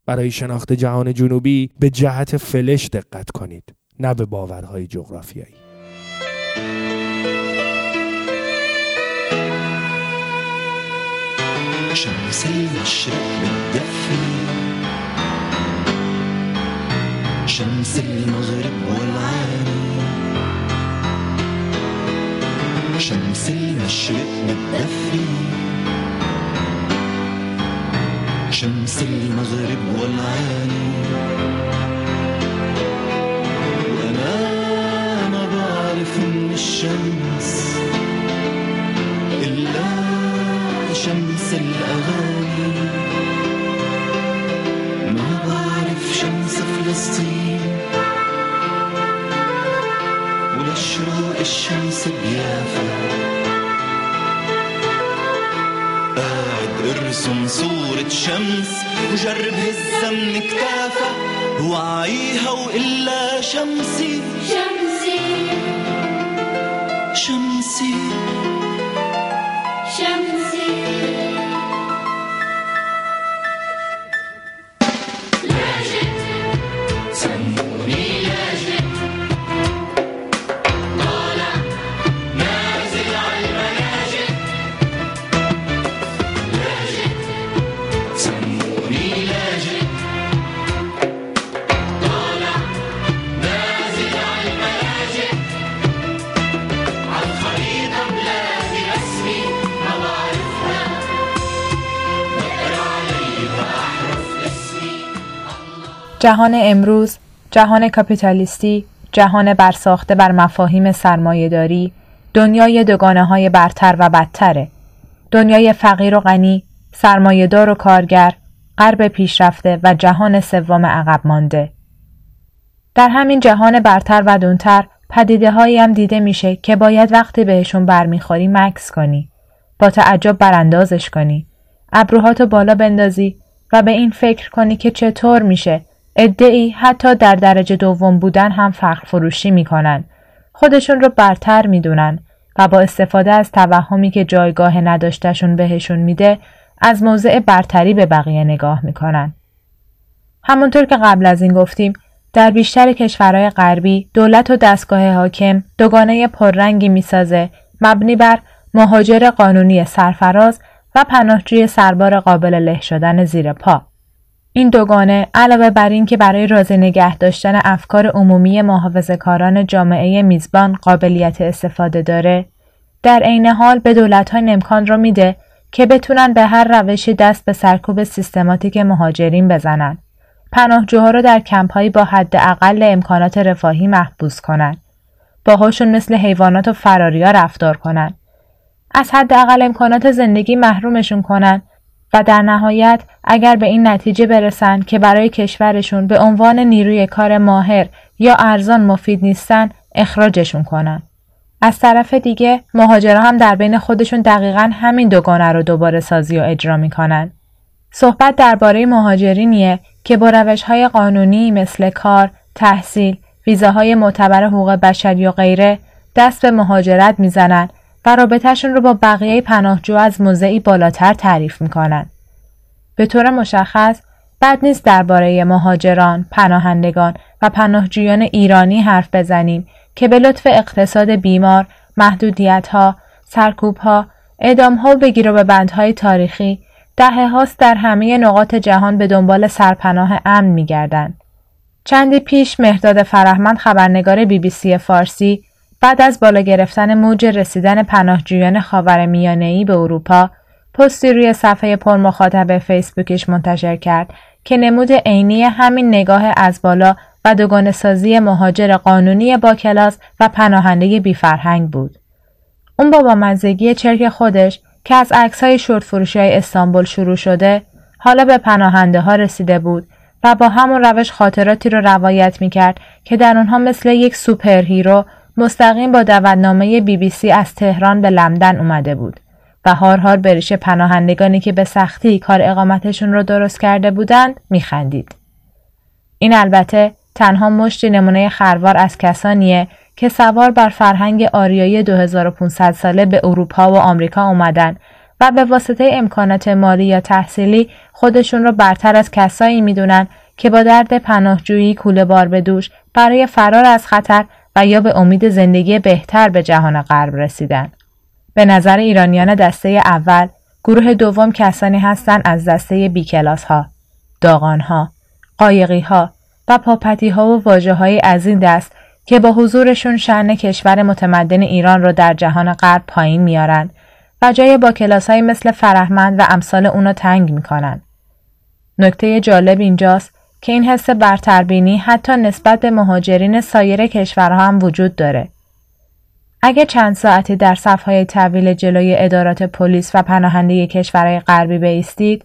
برای شناخت جهان جنوبی به جهت فلش دقت کنید نه به باورهای جغرافیایی. شمس المشرق بتدفي شمس المغرب والعالي. شمس المشرق بتدفي شمس المغرب والعالي. وأنا ما بعرف من الشمس إلا شمس الأغاني. ما بعرف شمس فلسطين. ولا شروق الشمس بيافا. قاعد أرسم صورة شمس وجرب هزها من كتافها وعيها وإلا شمسي. شمسي. شمسي. شمسي. جهان امروز جهان کاپیتالیستی جهان برساخته بر مفاهیم سرمایهداری دنیای دوگانه های برتر و بدتره. دنیای فقیر و غنی سرمایهدار و کارگر غرب پیشرفته و جهان سوم عقب مانده. در همین جهان برتر و دونتر پدیده هایی هم دیده میشه که باید وقتی بهشون برمیخوری مکس کنی. با تعجب براندازش کنی. ابروهاتو بالا بندازی و به این فکر کنی که چطور میشه ادعی حتی در درجه دوم بودن هم فخر فروشی می‌کنن خودشون رو برتر می‌دونن و با استفاده از توهمی که جایگاه نداشتشون بهشون میده از موضع برتری به بقیه نگاه می‌کنن. همونطور که قبل از این گفتیم در بیشتر کشورهای غربی دولت و دستگاه حاکم دوگانه پررنگی می‌سازه مبنی بر مهاجر قانونی سرفراز و پناهجوی سربار قابل له شدن زیر پا. این دوگانه علاوه بر این که برای راضی نگه داشتن افکار عمومی محافظه کاران جامعه میزبان قابلیت استفاده داره در عین حال به دولت امکان را میده که بتونن به هر روشی دست به سرکوب سیستماتیک مهاجرین بزنن. پناهجوها رو در کمپهایی با حداقل امکانات رفاهی محبوس کنن. باهاشون مثل حیوانات و فراریا رفتار کنن. از حداقل امکانات زندگی محرومشون کنن. و در نهایت اگر به این نتیجه برسن که برای کشورشون به عنوان نیروی کار ماهر یا ارزان مفید نیستن اخراجشون کنن. از طرف دیگه مهاجرا هم در بین خودشون دقیقا همین دوگانه رو دوباره سازی و اجرا می‌کنن. صحبت درباره مهاجرینیه که با روش های قانونی مثل کار، تحصیل، ویزاهای معتبر حقوق بشری و غیره دست به مهاجرت می‌زنن و رابطهشون رو با بقیه پناهجو از موضعی بالاتر تعریف می‌کنن. به طور مشخص بد نیست درباره مهاجران، پناهندگان و پناهجویان ایرانی حرف بزنیم که به لطف اقتصاد بیمار، محدودیتها، سرکوبها، اعدامها و بگیر و بندهای تاریخی دهه هاست در همه نقاط جهان به دنبال سرپناه امن میگردند. چندی پیش مهداد فرهمند خبرنگار بی بی سی فارسی بعد از بالا گرفتن موج رسیدن پناهجویان خاورمیانه‌ای به اروپا پستی روی صفحه پر مخاطب فیسبوکش منتشر کرد که نمود عینی همین نگاه از بالا و دوگانه سازی مهاجر قانونی با کلاس و پناهنده بی فرهنگ بود. اون با بامزگی چرک خودش که از عکس های شورت فروشی های استانبول شروع شده حالا به پناهنده ها رسیده بود و با همون روش خاطراتی رو روایت می کرد که در آنها مثل یک super hero مستقیم با دعوتنامه بی بی سی از تهران به لندن اومده بود و هار هار به ریش پناهندگانی که به سختی کار اقامتشون رو درست کرده بودند میخندید. این البته تنها مشتی نمونه خروار از کسانیه که سوار بر فرهنگ آریایی 2500 ساله به اروپا و آمریکا اومدن و به واسطه امکانات مالی یا تحصیلی خودشون رو برتر از کسایی می‌دونن که با درد پناهجویی کوله بار به دوش برای فرار از خطر و یا به امید زندگی بهتر به جهان غرب رسیدن. به نظر ایرانیان دسته اول گروه دوم کسانی هستند از دسته بیکلاس ها، داغان ها، قایقی ها و پاپتی ها و واجه های از این دست که با حضورشون شن کشور متمدن ایران رو در جهان غرب پایین میارن و جای با کلاس های مثل فرهمند و امثال اونو تنگ می‌کنن. نکته جالب اینجاست که این حس برتربینی حتی نسبت به مهاجرین سایر کشورها هم وجود داره. اگه چند ساعتی در صفهای طویل جلوی ادارات پلیس و پناهنده کشورهای غربی بیستید،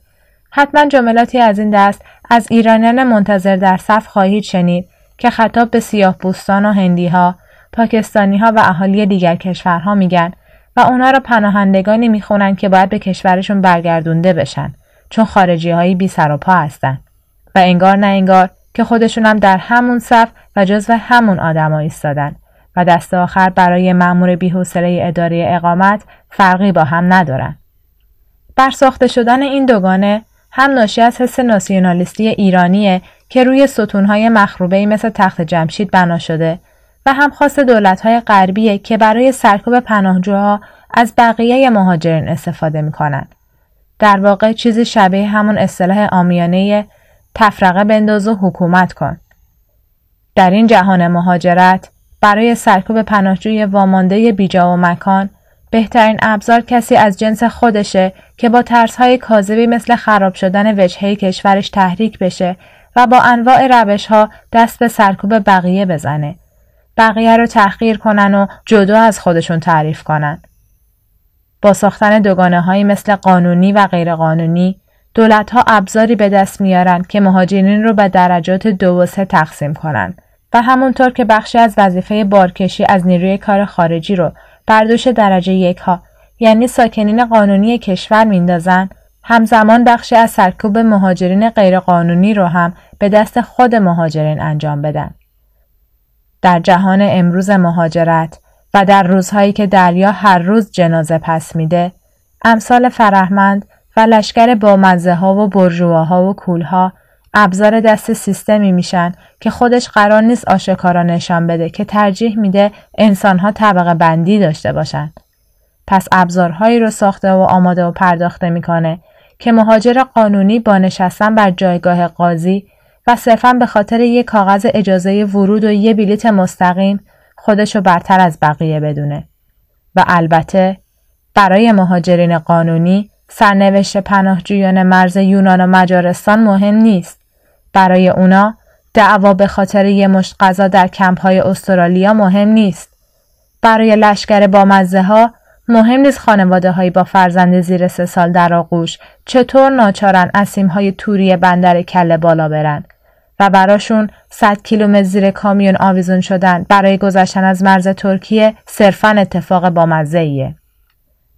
حتما جملاتی از این دست از ایرانیان منتظر در صف خواهید شنید که خطاب به سیاه و هندی ها، پاکستانی ها و اهالی دیگر کشورها میگن و اونا را پناهندگانی می‌خونن که باید به کشورشون برگردونده بشن چون خارجی هایی بی سر و پا هستن و انگار نه انگار که خودشون هم در همون صف و جزو همون آدما ایستادن و دست آخر برای مأمور بیحوصله اداره اقامت فرقی با هم ندارن. برساخته شدن این دوگانه هم ناشی از حس ناسیونالیستی ایرانیه که روی ستونهای مخروبه مثل تخت جمشید بنا شده و هم خاص دولتهای غربیه که برای سرکوب پناهجوها از بقیه مهاجرین استفاده می‌کنن. در واقع چیزی شبیه همون اصطلاح آمیانه تفرقه بنداز و حکومت کن. در این جهان مهاجرت برای سرکوب پناهجوی وامانده بیجا و مکان بهترین ابزار کسی از جنس خودشه که با ترسهای کاذبی مثل خراب شدن وجهه کشورش تحریک بشه و با انواع روش ها دست به سرکوب بقیه بزنه. بقیه رو تحقیر کنن و جدا از خودشون تعریف کنن. با ساختن دوگانه هایی مثل قانونی و غیرقانونی دولت ها ابزاری به دست میارن که مهاجرین رو به درجات دو و سه تقسیم کنن و همونطور که بخشی از وظیفه بارکشی از نیروی کار خارجی رو بردوش درجه یک ها یعنی ساکنین قانونی کشور میندازن همزمان بخشی از سرکوب مهاجرین غیرقانونی رو هم به دست خود مهاجرین انجام بدن. در جهان امروز مهاجرت و در روزهایی که دریا هر روز جنازه پس میده، امثال فرهمند و لشکر با مزه ها و برجواها و کولها ابزار دست سیستمی میشن که خودش قرار نیست آشکارا نشان بده که ترجیح میده انسانها طبقه بندی داشته باشن. پس ابزارهایی رو ساخته و آماده و پرداخته می‌کنه که مهاجر قانونی با نشستن بر جایگاه قاضی و صرفا به خاطر یک کاغذ اجازه ورود و یه بلیت مستقیم خودشو برتر از بقیه بدونه. و البته برای مهاجرین قانونی سرنوشت پناهجویان مرز یونان و مجارستان مهم نیست. برای اونا دعوا به خاطر یه مشت غذا در کمپ های استرالیا مهم نیست. برای لشکر با مزه ها مهم نیست خانواده هایی با فرزند زیر سه سال در آغوش چطور ناچارن اسیم های توری بندر کله بالا برن و براشون 100 کیلومتر زیر کامیون آویزون شدن برای گذشتن از مرز ترکیه صرفا اتفاق با ایه.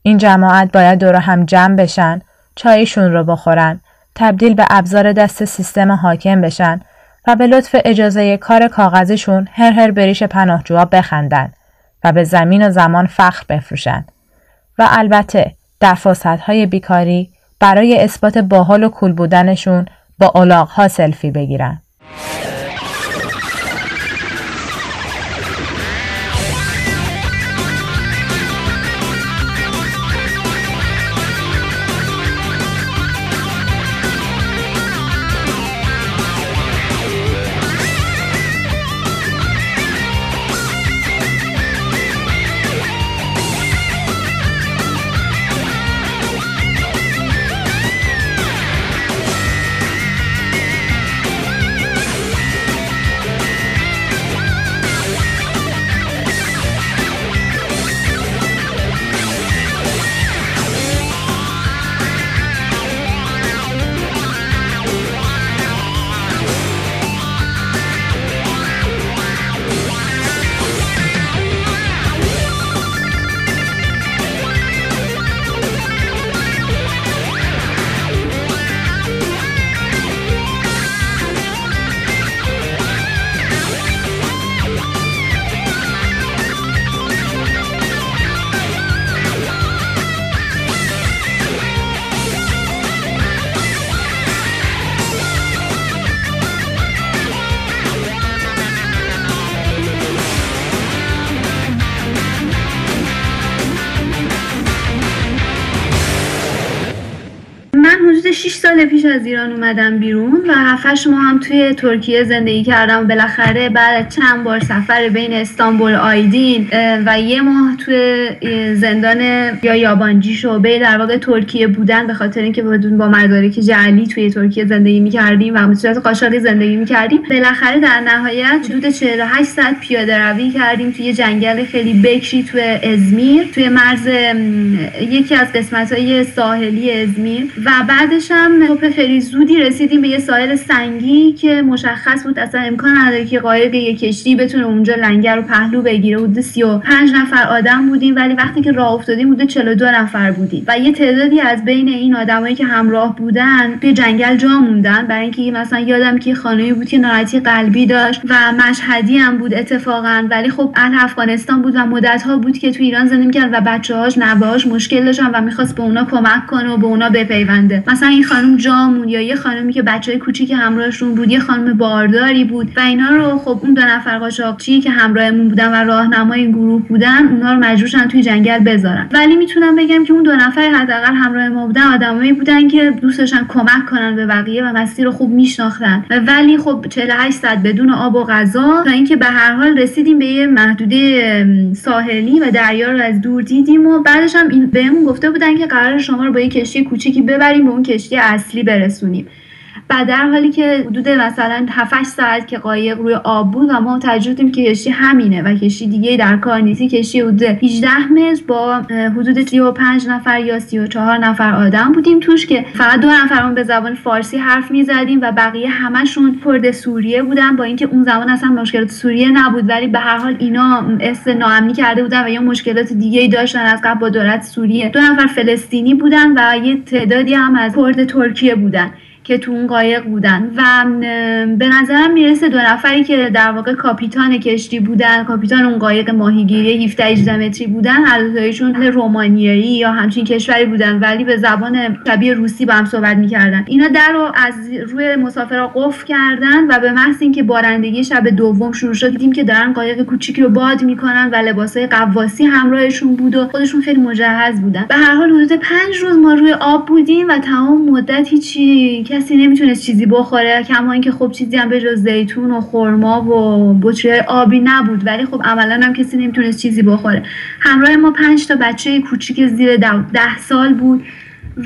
این جماعت باید دور هم جمع بشن چایشون رو بخورن تبدیل به ابزار دست سیستم حاکم بشن و به لطف اجازه کار کاغذشون هر هر بریش پناهجوها بخندن و به زمین و زمان فخر بفروشن و البته در های بیکاری برای اثبات باحال و کول بودنشون با ها سلفی بگیرن. 6 سال پیش از ایران اومدم بیرون و 7 ماه هم توی ترکیه زندگی کردم بالاخره بعد چند بار سفر بین استانبول آیدین و یه ماه توی زندان یا یابانجی شعبه در واقع ترکیه بودن به خاطر اینکه با مدارک جعلی توی ترکیه زندگی می‌کردیم و به صورت قاچاقی زندگی می‌کردیم. بالاخره در نهایت حدود 48 ساعت پیاده روی کردیم توی جنگل خیلی بکری توی ازمیر توی مرز یکی از قسمت های ساحلی ازمیر و بعدش هم صبح خیلی زودی رسیدیم به یه ساحل سنگی که مشخص بود اصلا امکان نداره که قایق یک کشتی بتونه اونجا لنگر رو پهلو بگیره. حدود 35 نفر آدم بودیم ولی وقتی که راه افتادیم حدود 42 نفر بودیم. و یه تعدادی از بین این آدمایی که همراه بودن به جنگل جا موندن. برای اینکه مثلا یادم که خانمی بود که ناراحتی قلبی داشت و مشهدی هم بود اتفاقا. ولی خب اهل افغانستان بود و مدت ها بود که تو ایران زندگی کرد و بچه‌هاش نوه‌هاش مشکل داشتن و می‌خواست به اونا کمک کنه و به اونا بپیونده. مثلا این خانم جامون یا یه خانمی که بچه کوچیک همراهشون بود یه خانم بارداری بود و اینا رو خب اون دو نفر قاچاقچی که همراهمون بودن و راهنمای این گروه بودن اونا رو مجبورشن توی جنگل بذارن. ولی می‌تونم بگم که اون دو نفر حداقل همراه ما بودن آدمایی بودن که دوست داشتن کمک کنن به بقیه و مسیر رو خوب میشناختن. ولی خب 48 ساعت بدون آب و غذا تا اینکه به هر حال رسیدیم به یه محدوده ساحلی و دریا رو از دور دیدیم و بعدش هم این بهمون گفته بودن که قرار شما رو با یه کشتی کوچیکی ببریم به اون کشتی اصلی برسونیم. و در حالی که حدود مثلا 7 ساعت که قایق روی آب بود و ما تجربه که کشتی همینه و کشتی دیگه در کار نیست. کشتی حدود 18 متر با حدود 35 نفر یا 34 نفر آدم بودیم. توش که فقط دو نفرمون به زبان فارسی حرف می‌زدیم و بقیه همشون کرد سوریه بودن. با اینکه اون زمان اصلا مشکلات سوریه نبود ولی به هر حال اینا است ناامنی کرده بودن و یا مشکلات دیگه ای داشتن از قبل با دولت سوریه. دو نفر فلسطینی بودن و یه تعدادی هم از کرد ترکیه بودن. که تو اون قایق بودن. و به نظرم می‌رسه دو نفری که در واقع کاپیتان کشتی بودن کاپیتان اون قایق ماهیگیری 17 18 متری بودن هر دوتایشون رومانیایی یا همچین کشوری بودن. ولی به زبان شبیه روسی با هم صحبت می‌کردن. اینا در رو از روی مسافرها قفل کردن و به محض اینکه بارندگی شب دوم شروع شد دیدیم که دارن قایق کوچیکی رو باد می‌کنن و لباسای قواسی همراهشون بود و خودشون خیلی مجهز بودن. به هر حال حدود پنج روز ما روی آب بودیم و تمام مدت هیچی کسی نمی‌تونست چیزی بخوره. کما اینکه خب چیزی هم به جز زیتون و خرما و بطری آبی نبود. ولی خب عملا هم کسی نمی‌تونست چیزی بخوره. همراه ما پنج تا بچه کوچیک زیر ده سال بود.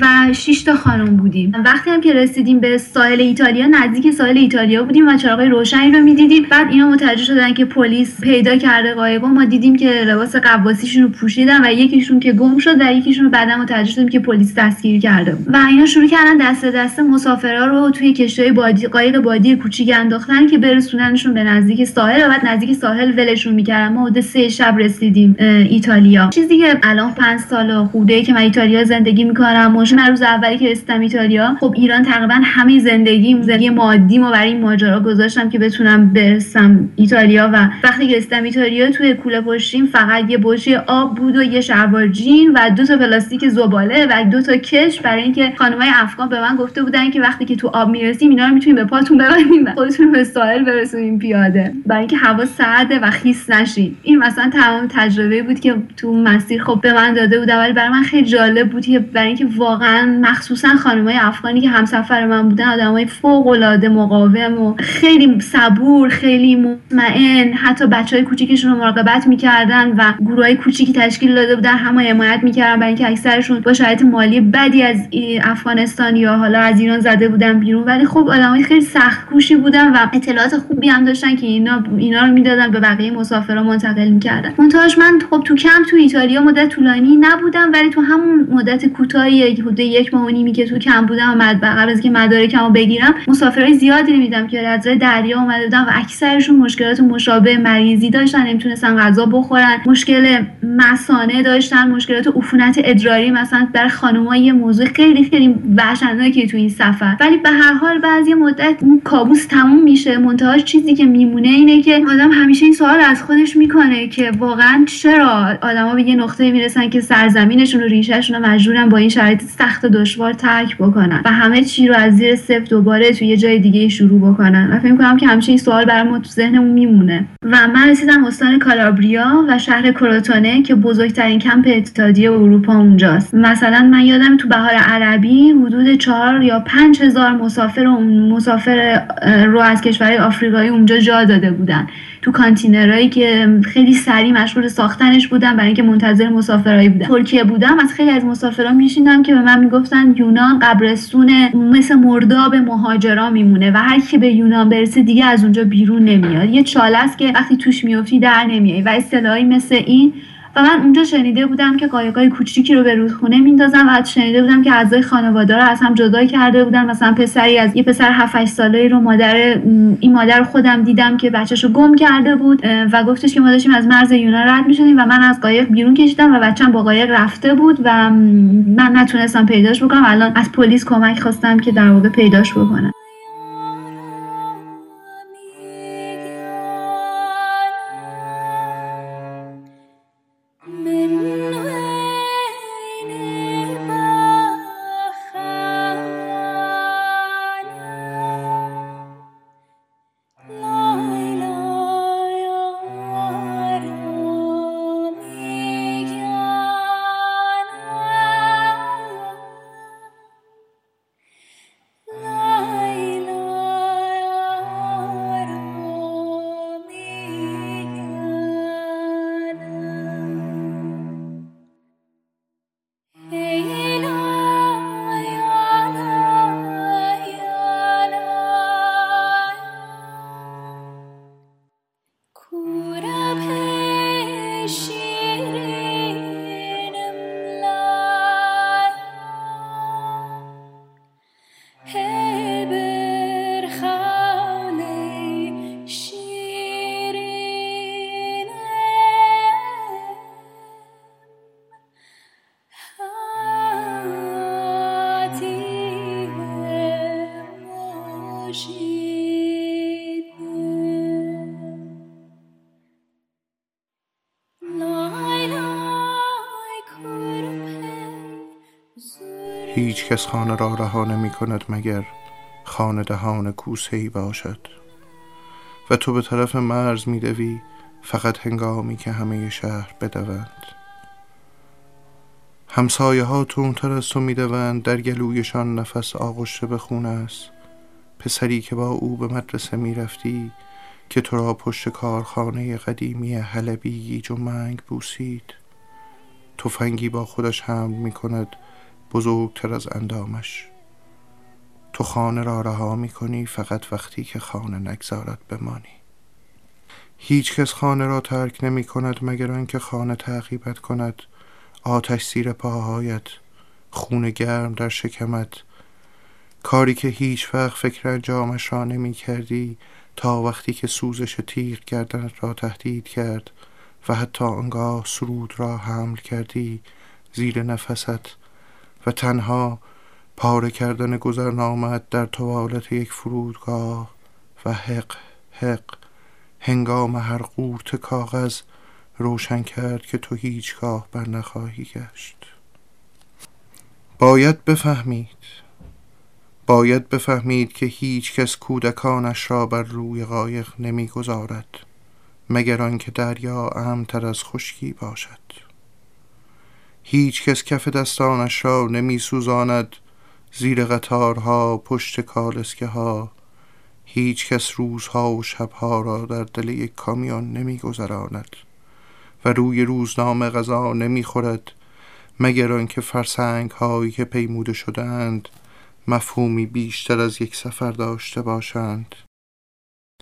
و 6 تا خانم بودیم. وقتی هم که رسیدیم به ساحل ایتالیا نزدیک ساحل ایتالیا بودیم و چراغای روشنی رو می‌دیدیم. بعد اینا متوجه شدن که پلیس پیدا کرده قایقو ما دیدیم که لباس قواسیشون رو پوشیدن و یکیشون که گم شد و یکیشون رو بعدا متوجه شدیم که پلیس دستگیر کرده و اینا شروع کردن دست دست مسافرا رو توی کشتی بادی قایق بادی کوچیک انداختن که برسوننشون به نزدیک ساحل و بعد نزدیک ساحل ولشون می‌کردن. ما حدود سه شب رسیدیم ایتالیا. چیزی که الان 5 سال خوده که من ایتالیا زندگی می‌کنم من روز اولی که رسیدم ایتالیا خب ایران تقریبا همه زندگی زندگی مادیمو برای این ماجرا گذاشتم که بتونم برسم ایتالیا و وقتی که رسیدم ایتالیا توی کوله پشتیم فقط یه بشی آب بود و یه شلوار جین و دو تا پلاستیک زباله و دو تا کش برای اینکه خانمای افغان به من گفته بودن که وقتی که تو آب می‌رسیم اینا رو می‌تونیم به پاتون ببندیم و خودتون به ساحل برسونیم پیاده. برای اینکه هوا سرده و خیس نشید این مثلا تمام تجربه بود که تو مسیر خب به من داده بود ولی برای من خیلی جالب بود که برای اینکه واقعا مخصوصا خانمای افغانی که همسفر من بودن آدمای فوق العاده مقاوم و خیلی صبور خیلی مطمئن. حتی بچه های کوچیکشون رو مراقبت می‌کردن و گروه های کوچیکی تشکیل داده بودن همه حمایت می‌کردن برای اینکه اکثرشون با شرایط مالی بدی از افغانستان یا حالا از ایران زده بودن بیرون. ولی خب آدمای خیلی سخت کوشی بودن و اطلاعات خوبی هم داشتن که اینا اینا رو می‌دادن به بقیه مسافرا منتقل می‌کردن. منتهاش من خب تو کم تو ایتالیا مدت طولانی نبودم ولی تو همون مدت کوتاهی حدود یک ماه و که تو کم بودم و قبل از که مدارکمو بگیرم مسافرای زیادی می‌دیدم که از دریا اومده بودن و اکثرشون مشکلات مشابه مریضی داشتن نمی‌تونستن غذا بخورن مشکل مسانه داشتن مشکلات عفونت ادراری مثلا برای خانم‌ها یه موضوع خیلی خیلی وحشتناکی تو این سفر. ولی به هر حال بعضی مدت اون کابوس تموم میشه. منتهاش چیزی که میمونه اینه که آدم همیشه این سوال از خودش می‌کنه که واقعا چرا آدما به یه نقطه می‌رسن که سرزمینشون و ریشهشون رو مجبورن با این شرایط سخت دشوار ترک بکنن و همه چی رو از زیر صفر دوباره توی یه جای دیگه شروع بکنن. و فکر کنم که همچین سوال برای ما تو ذهنمون میمونه. و من رسیدم استان کالابریا و شهر کروتونه که بزرگترین کمپ اتحادیه اروپا اونجاست. مثلا من یادم تو بهار عربی حدود چهار یا پنج هزار مسافر مسافر رو از کشورهای آفریقایی اونجا جا داده بودن. تو کانتینرهایی که خیلی سریع مشغول ساختنش بودن برای اینکه منتظر مسافرایی بودن. ترکیه بودم از خیلی از مسافران میشیندم که به من می‌گفتن یونان قبرستون مثل مرداب مهاجرا میمونه و هر کی به یونان برسه دیگه از اونجا بیرون نمیاد. یه چاله است که وقتی توش میافتی در نمیای و اصطلاحی مثل این و من اونجا شنیده بودم که قایقای کوچیکی رو به رودخونه میندازن و شنیده بودم که اعضای خانواده رو از هم جدا کرده بودن. مثلا پسری از یه پسر 7 8 ساله‌ای رو مادر این مادر خودم دیدم که بچه‌شو گم کرده بود و گفتش که ما داشتیم از مرز یونان رد می‌شدیم و من از قایق بیرون کشیدم و بچه‌م با قایق رفته بود و من نتونستم پیداش بکنم. الان از پلیس کمک خواستم که در واقع پیداش بکنم. کس خانه را رها نمی کند مگر خانه دهان کوسه ای باشد. و تو به طرف مرز می دوی فقط هنگامی که همه شهر بدوند. همسایه ها تونتر از تو می دوند در گلویشان نفس آغشته به خون است. پسری که با او به مدرسه می رفتی که تو را پشت کارخانه قدیمی حلبی گیج و منگ بوسید. تفنگی با خودش حمل می کند بزرگتر از اندامش. تو خانه را رها می کنی فقط وقتی که خانه نگذارد بمانی هیچ کس خانه را ترک نمی کند مگر آنکه خانه تعقیبت کند. آتش زیر پاهایت خون گرم در شکمت. کاری که هیچ وقت فکر انجامش را نمی کردی تا وقتی که سوزش تیغ گردنت را تهدید کرد و حتی آنگاه سرود را حمل کردی زیر نفست. و تنها پاره کردن گذرنامت در توالت یک فرودگاه و حق حق. هنگام هر قورت کاغذ روشن کرد که تو هیچگاه بر نخواهی گشت. باید بفهمید باید بفهمید که هیچ کس کودکانش را بر روی قایق نمی‌گذارد مگر آنکه دریا امتر از خشکی باشد. هیچ کس کف دستانش را نمی سوزاند زیر قطارها پشت کالسکه ها هیچ کس روزها و شبها را در دل یک کامیون نمی گذراند و روی روزنامه غذا نمی خورد مگر آنکه فرسنگ هایی که پیموده شدند مفهومی بیشتر از یک سفر داشته باشند.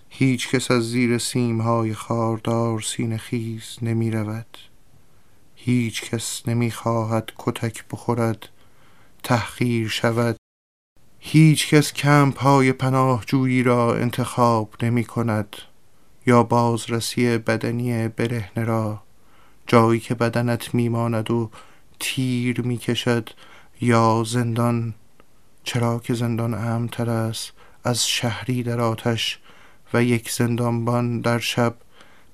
هیچ کس از زیر سیم های خاردار سینه خیز نمی رود هیچ کس نمی خواهد کتک بخورد تحقیر شود. هیچ کس کمپ های پناهجویی را انتخاب نمی کند یا بازرسی بدنی برهنه را. جایی که بدنت میماند و تیر می‌کشد یا زندان. چرا که زندان امتر است از شهری در آتش و یک زندانبان در شب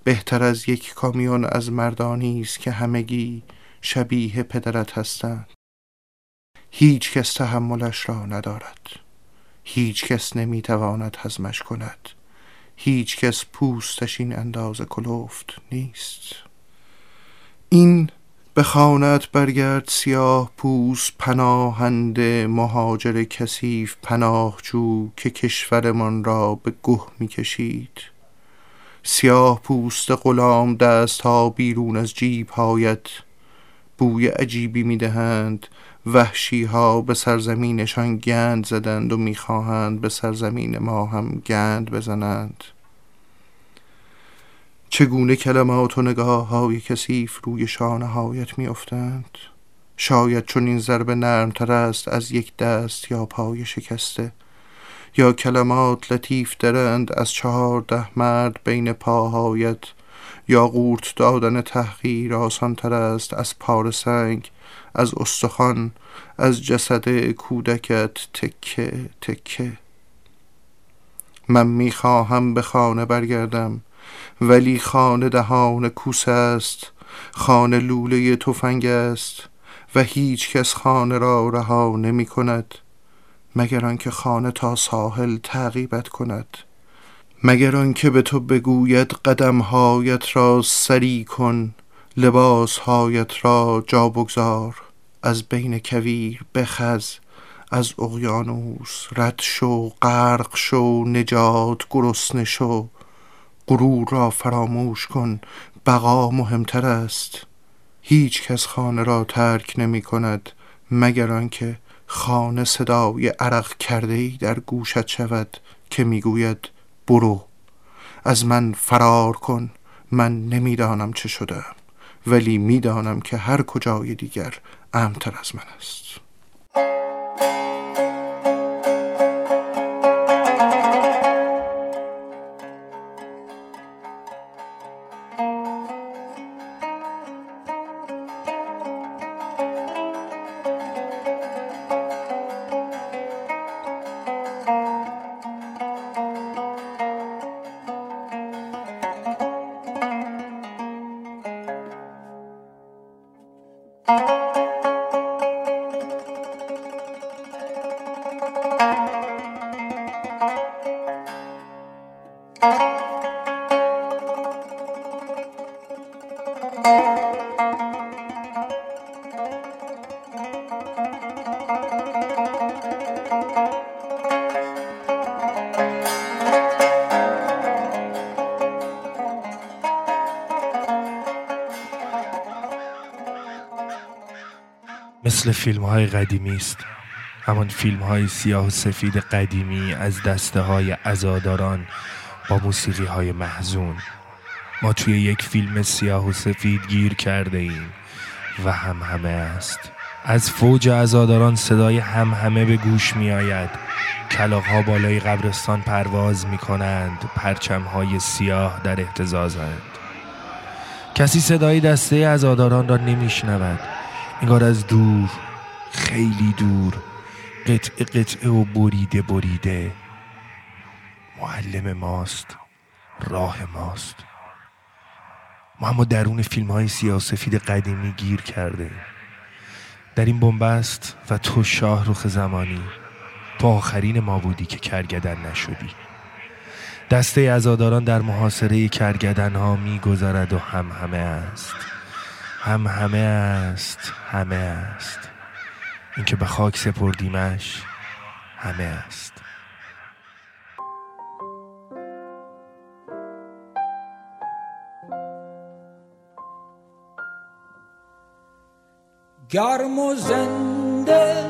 بهتر از یک کامیون از مردانی است که همگی شبیه پدرت هستند. هیچ کس تحملش را ندارد. هیچ کس نمی‌تواند هضمش کند. هیچ کس پوستش این اندازه کلوفت نیست. این به خانت برگرد سیاه پوست پناهنده مهاجر کثیف پناهجو که کشورمان را به گه می‌کشید. سیاه پوست غلام دست ها بیرون از جیب هایت بوی عجیبی می‌دهند. وحشی ها به سرزمینشان گند زدند و می‌خواهند به سرزمین ما هم گند بزنند. چگونه کلمات و نگاه های کسیف روی شانه هایت می افتند؟ شاید چون این ضربه نرمتر است از یک دست یا پای شکسته. یا کلمات لطیف درند از چهارده مرد بین پاهایت. یا قورت دادن تحقیر آسان تر است از پار سنگ از استخوان از جسد کودکت. تکه تکه. من می‌خواهم به خانه برگردم ولی خانه دهان کوس است. خانه لوله تفنگ است و هیچ کس خانه را رها نمی کند مگر آنکه خانه تا ساحل تعقیبت کند. مگر آنکه به تو بگوید قدمهایت را سری کن لباسهایت را جا بگذار. از بین کویر بخز از اقیانوس رد شو غرق شو نجات گرسنه شو. غرور را فراموش کن بقا مهمتر است. هیچ کس خانه را ترک نمی کند مگر آنکه خانه صدای عرق کرده ای در گوشت شود که می‌گوید برو از من فرار کن من نمی‌دانم چه شدم ولی می‌دانم که هر کجای دیگر امتر از من است. مثل فیلم های قدیمی است. همان فیلم های سیاه و سفید قدیمی از دسته های ازاداران با موسیقی های محزون. ما توی یک فیلم سیاه و سفید گیر کرده ایم و هم همه است. از فوج ازاداران صدای هم همه به گوش می آید کلاق ها بالای قبرستان پرواز می کنند پرچم های سیاه در احتزازند کسی صدای دسته ازاداران را نمی شنود انگار از دور خیلی دور قطعه قطعه و بریده بریده. معلم ماست راه ماست. ما اما درون فیلم های سیاسفید قدیمی گیر کرده در این بنبست و تو شاه رخ زمانی تو آخرین ما بودی که کرگدن نشدی. دسته ازاداران در محاصره کرگدن ها می و هم همه است. هم همه است همه است. اینکه به خاک سپردیمش همه است. گرم و زنده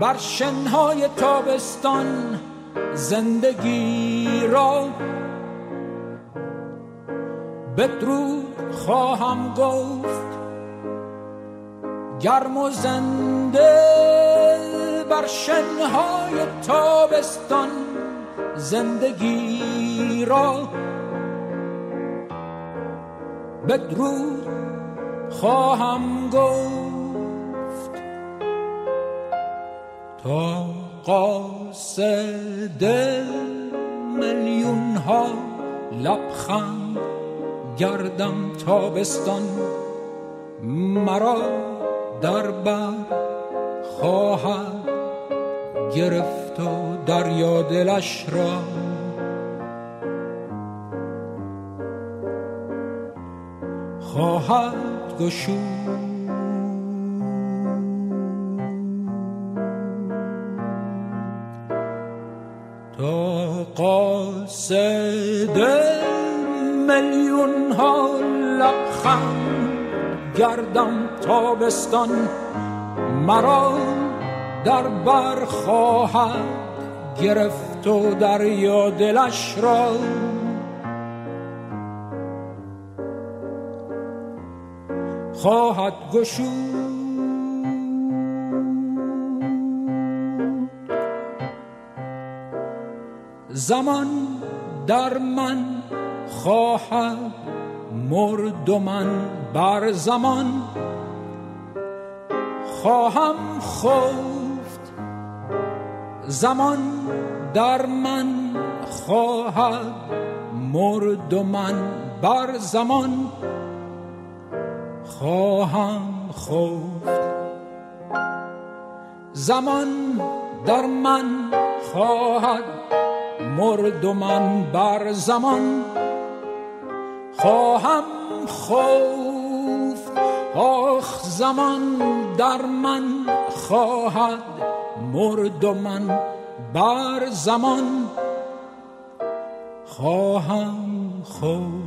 بر شنهای تابستان زندگی را بدرود. خواهم گفت گرم و زنده بر شنهای تابستان زندگی را بدرود خواهم گفت. تا قاصد میلیون ها لبخند گردم تابستان. مرا در بر خواهد گرفت و دریا دلش را. خواهد گشود. تا قاصد میلیون ها لبخند گردم تابستان. مرا در بر خواهد گرفت و دریا دلش را. خواهد گشود. زمان در من خواهد مرد و من بر زمان. خواهم خفت زمان در من خواهد مرد من بر زمان. خواهم خفت زمان در من خواهد مرد من بر زمان. خواهم خفت. آخ زمان در من خواهد مرد و من بر زمان خواهم خفت.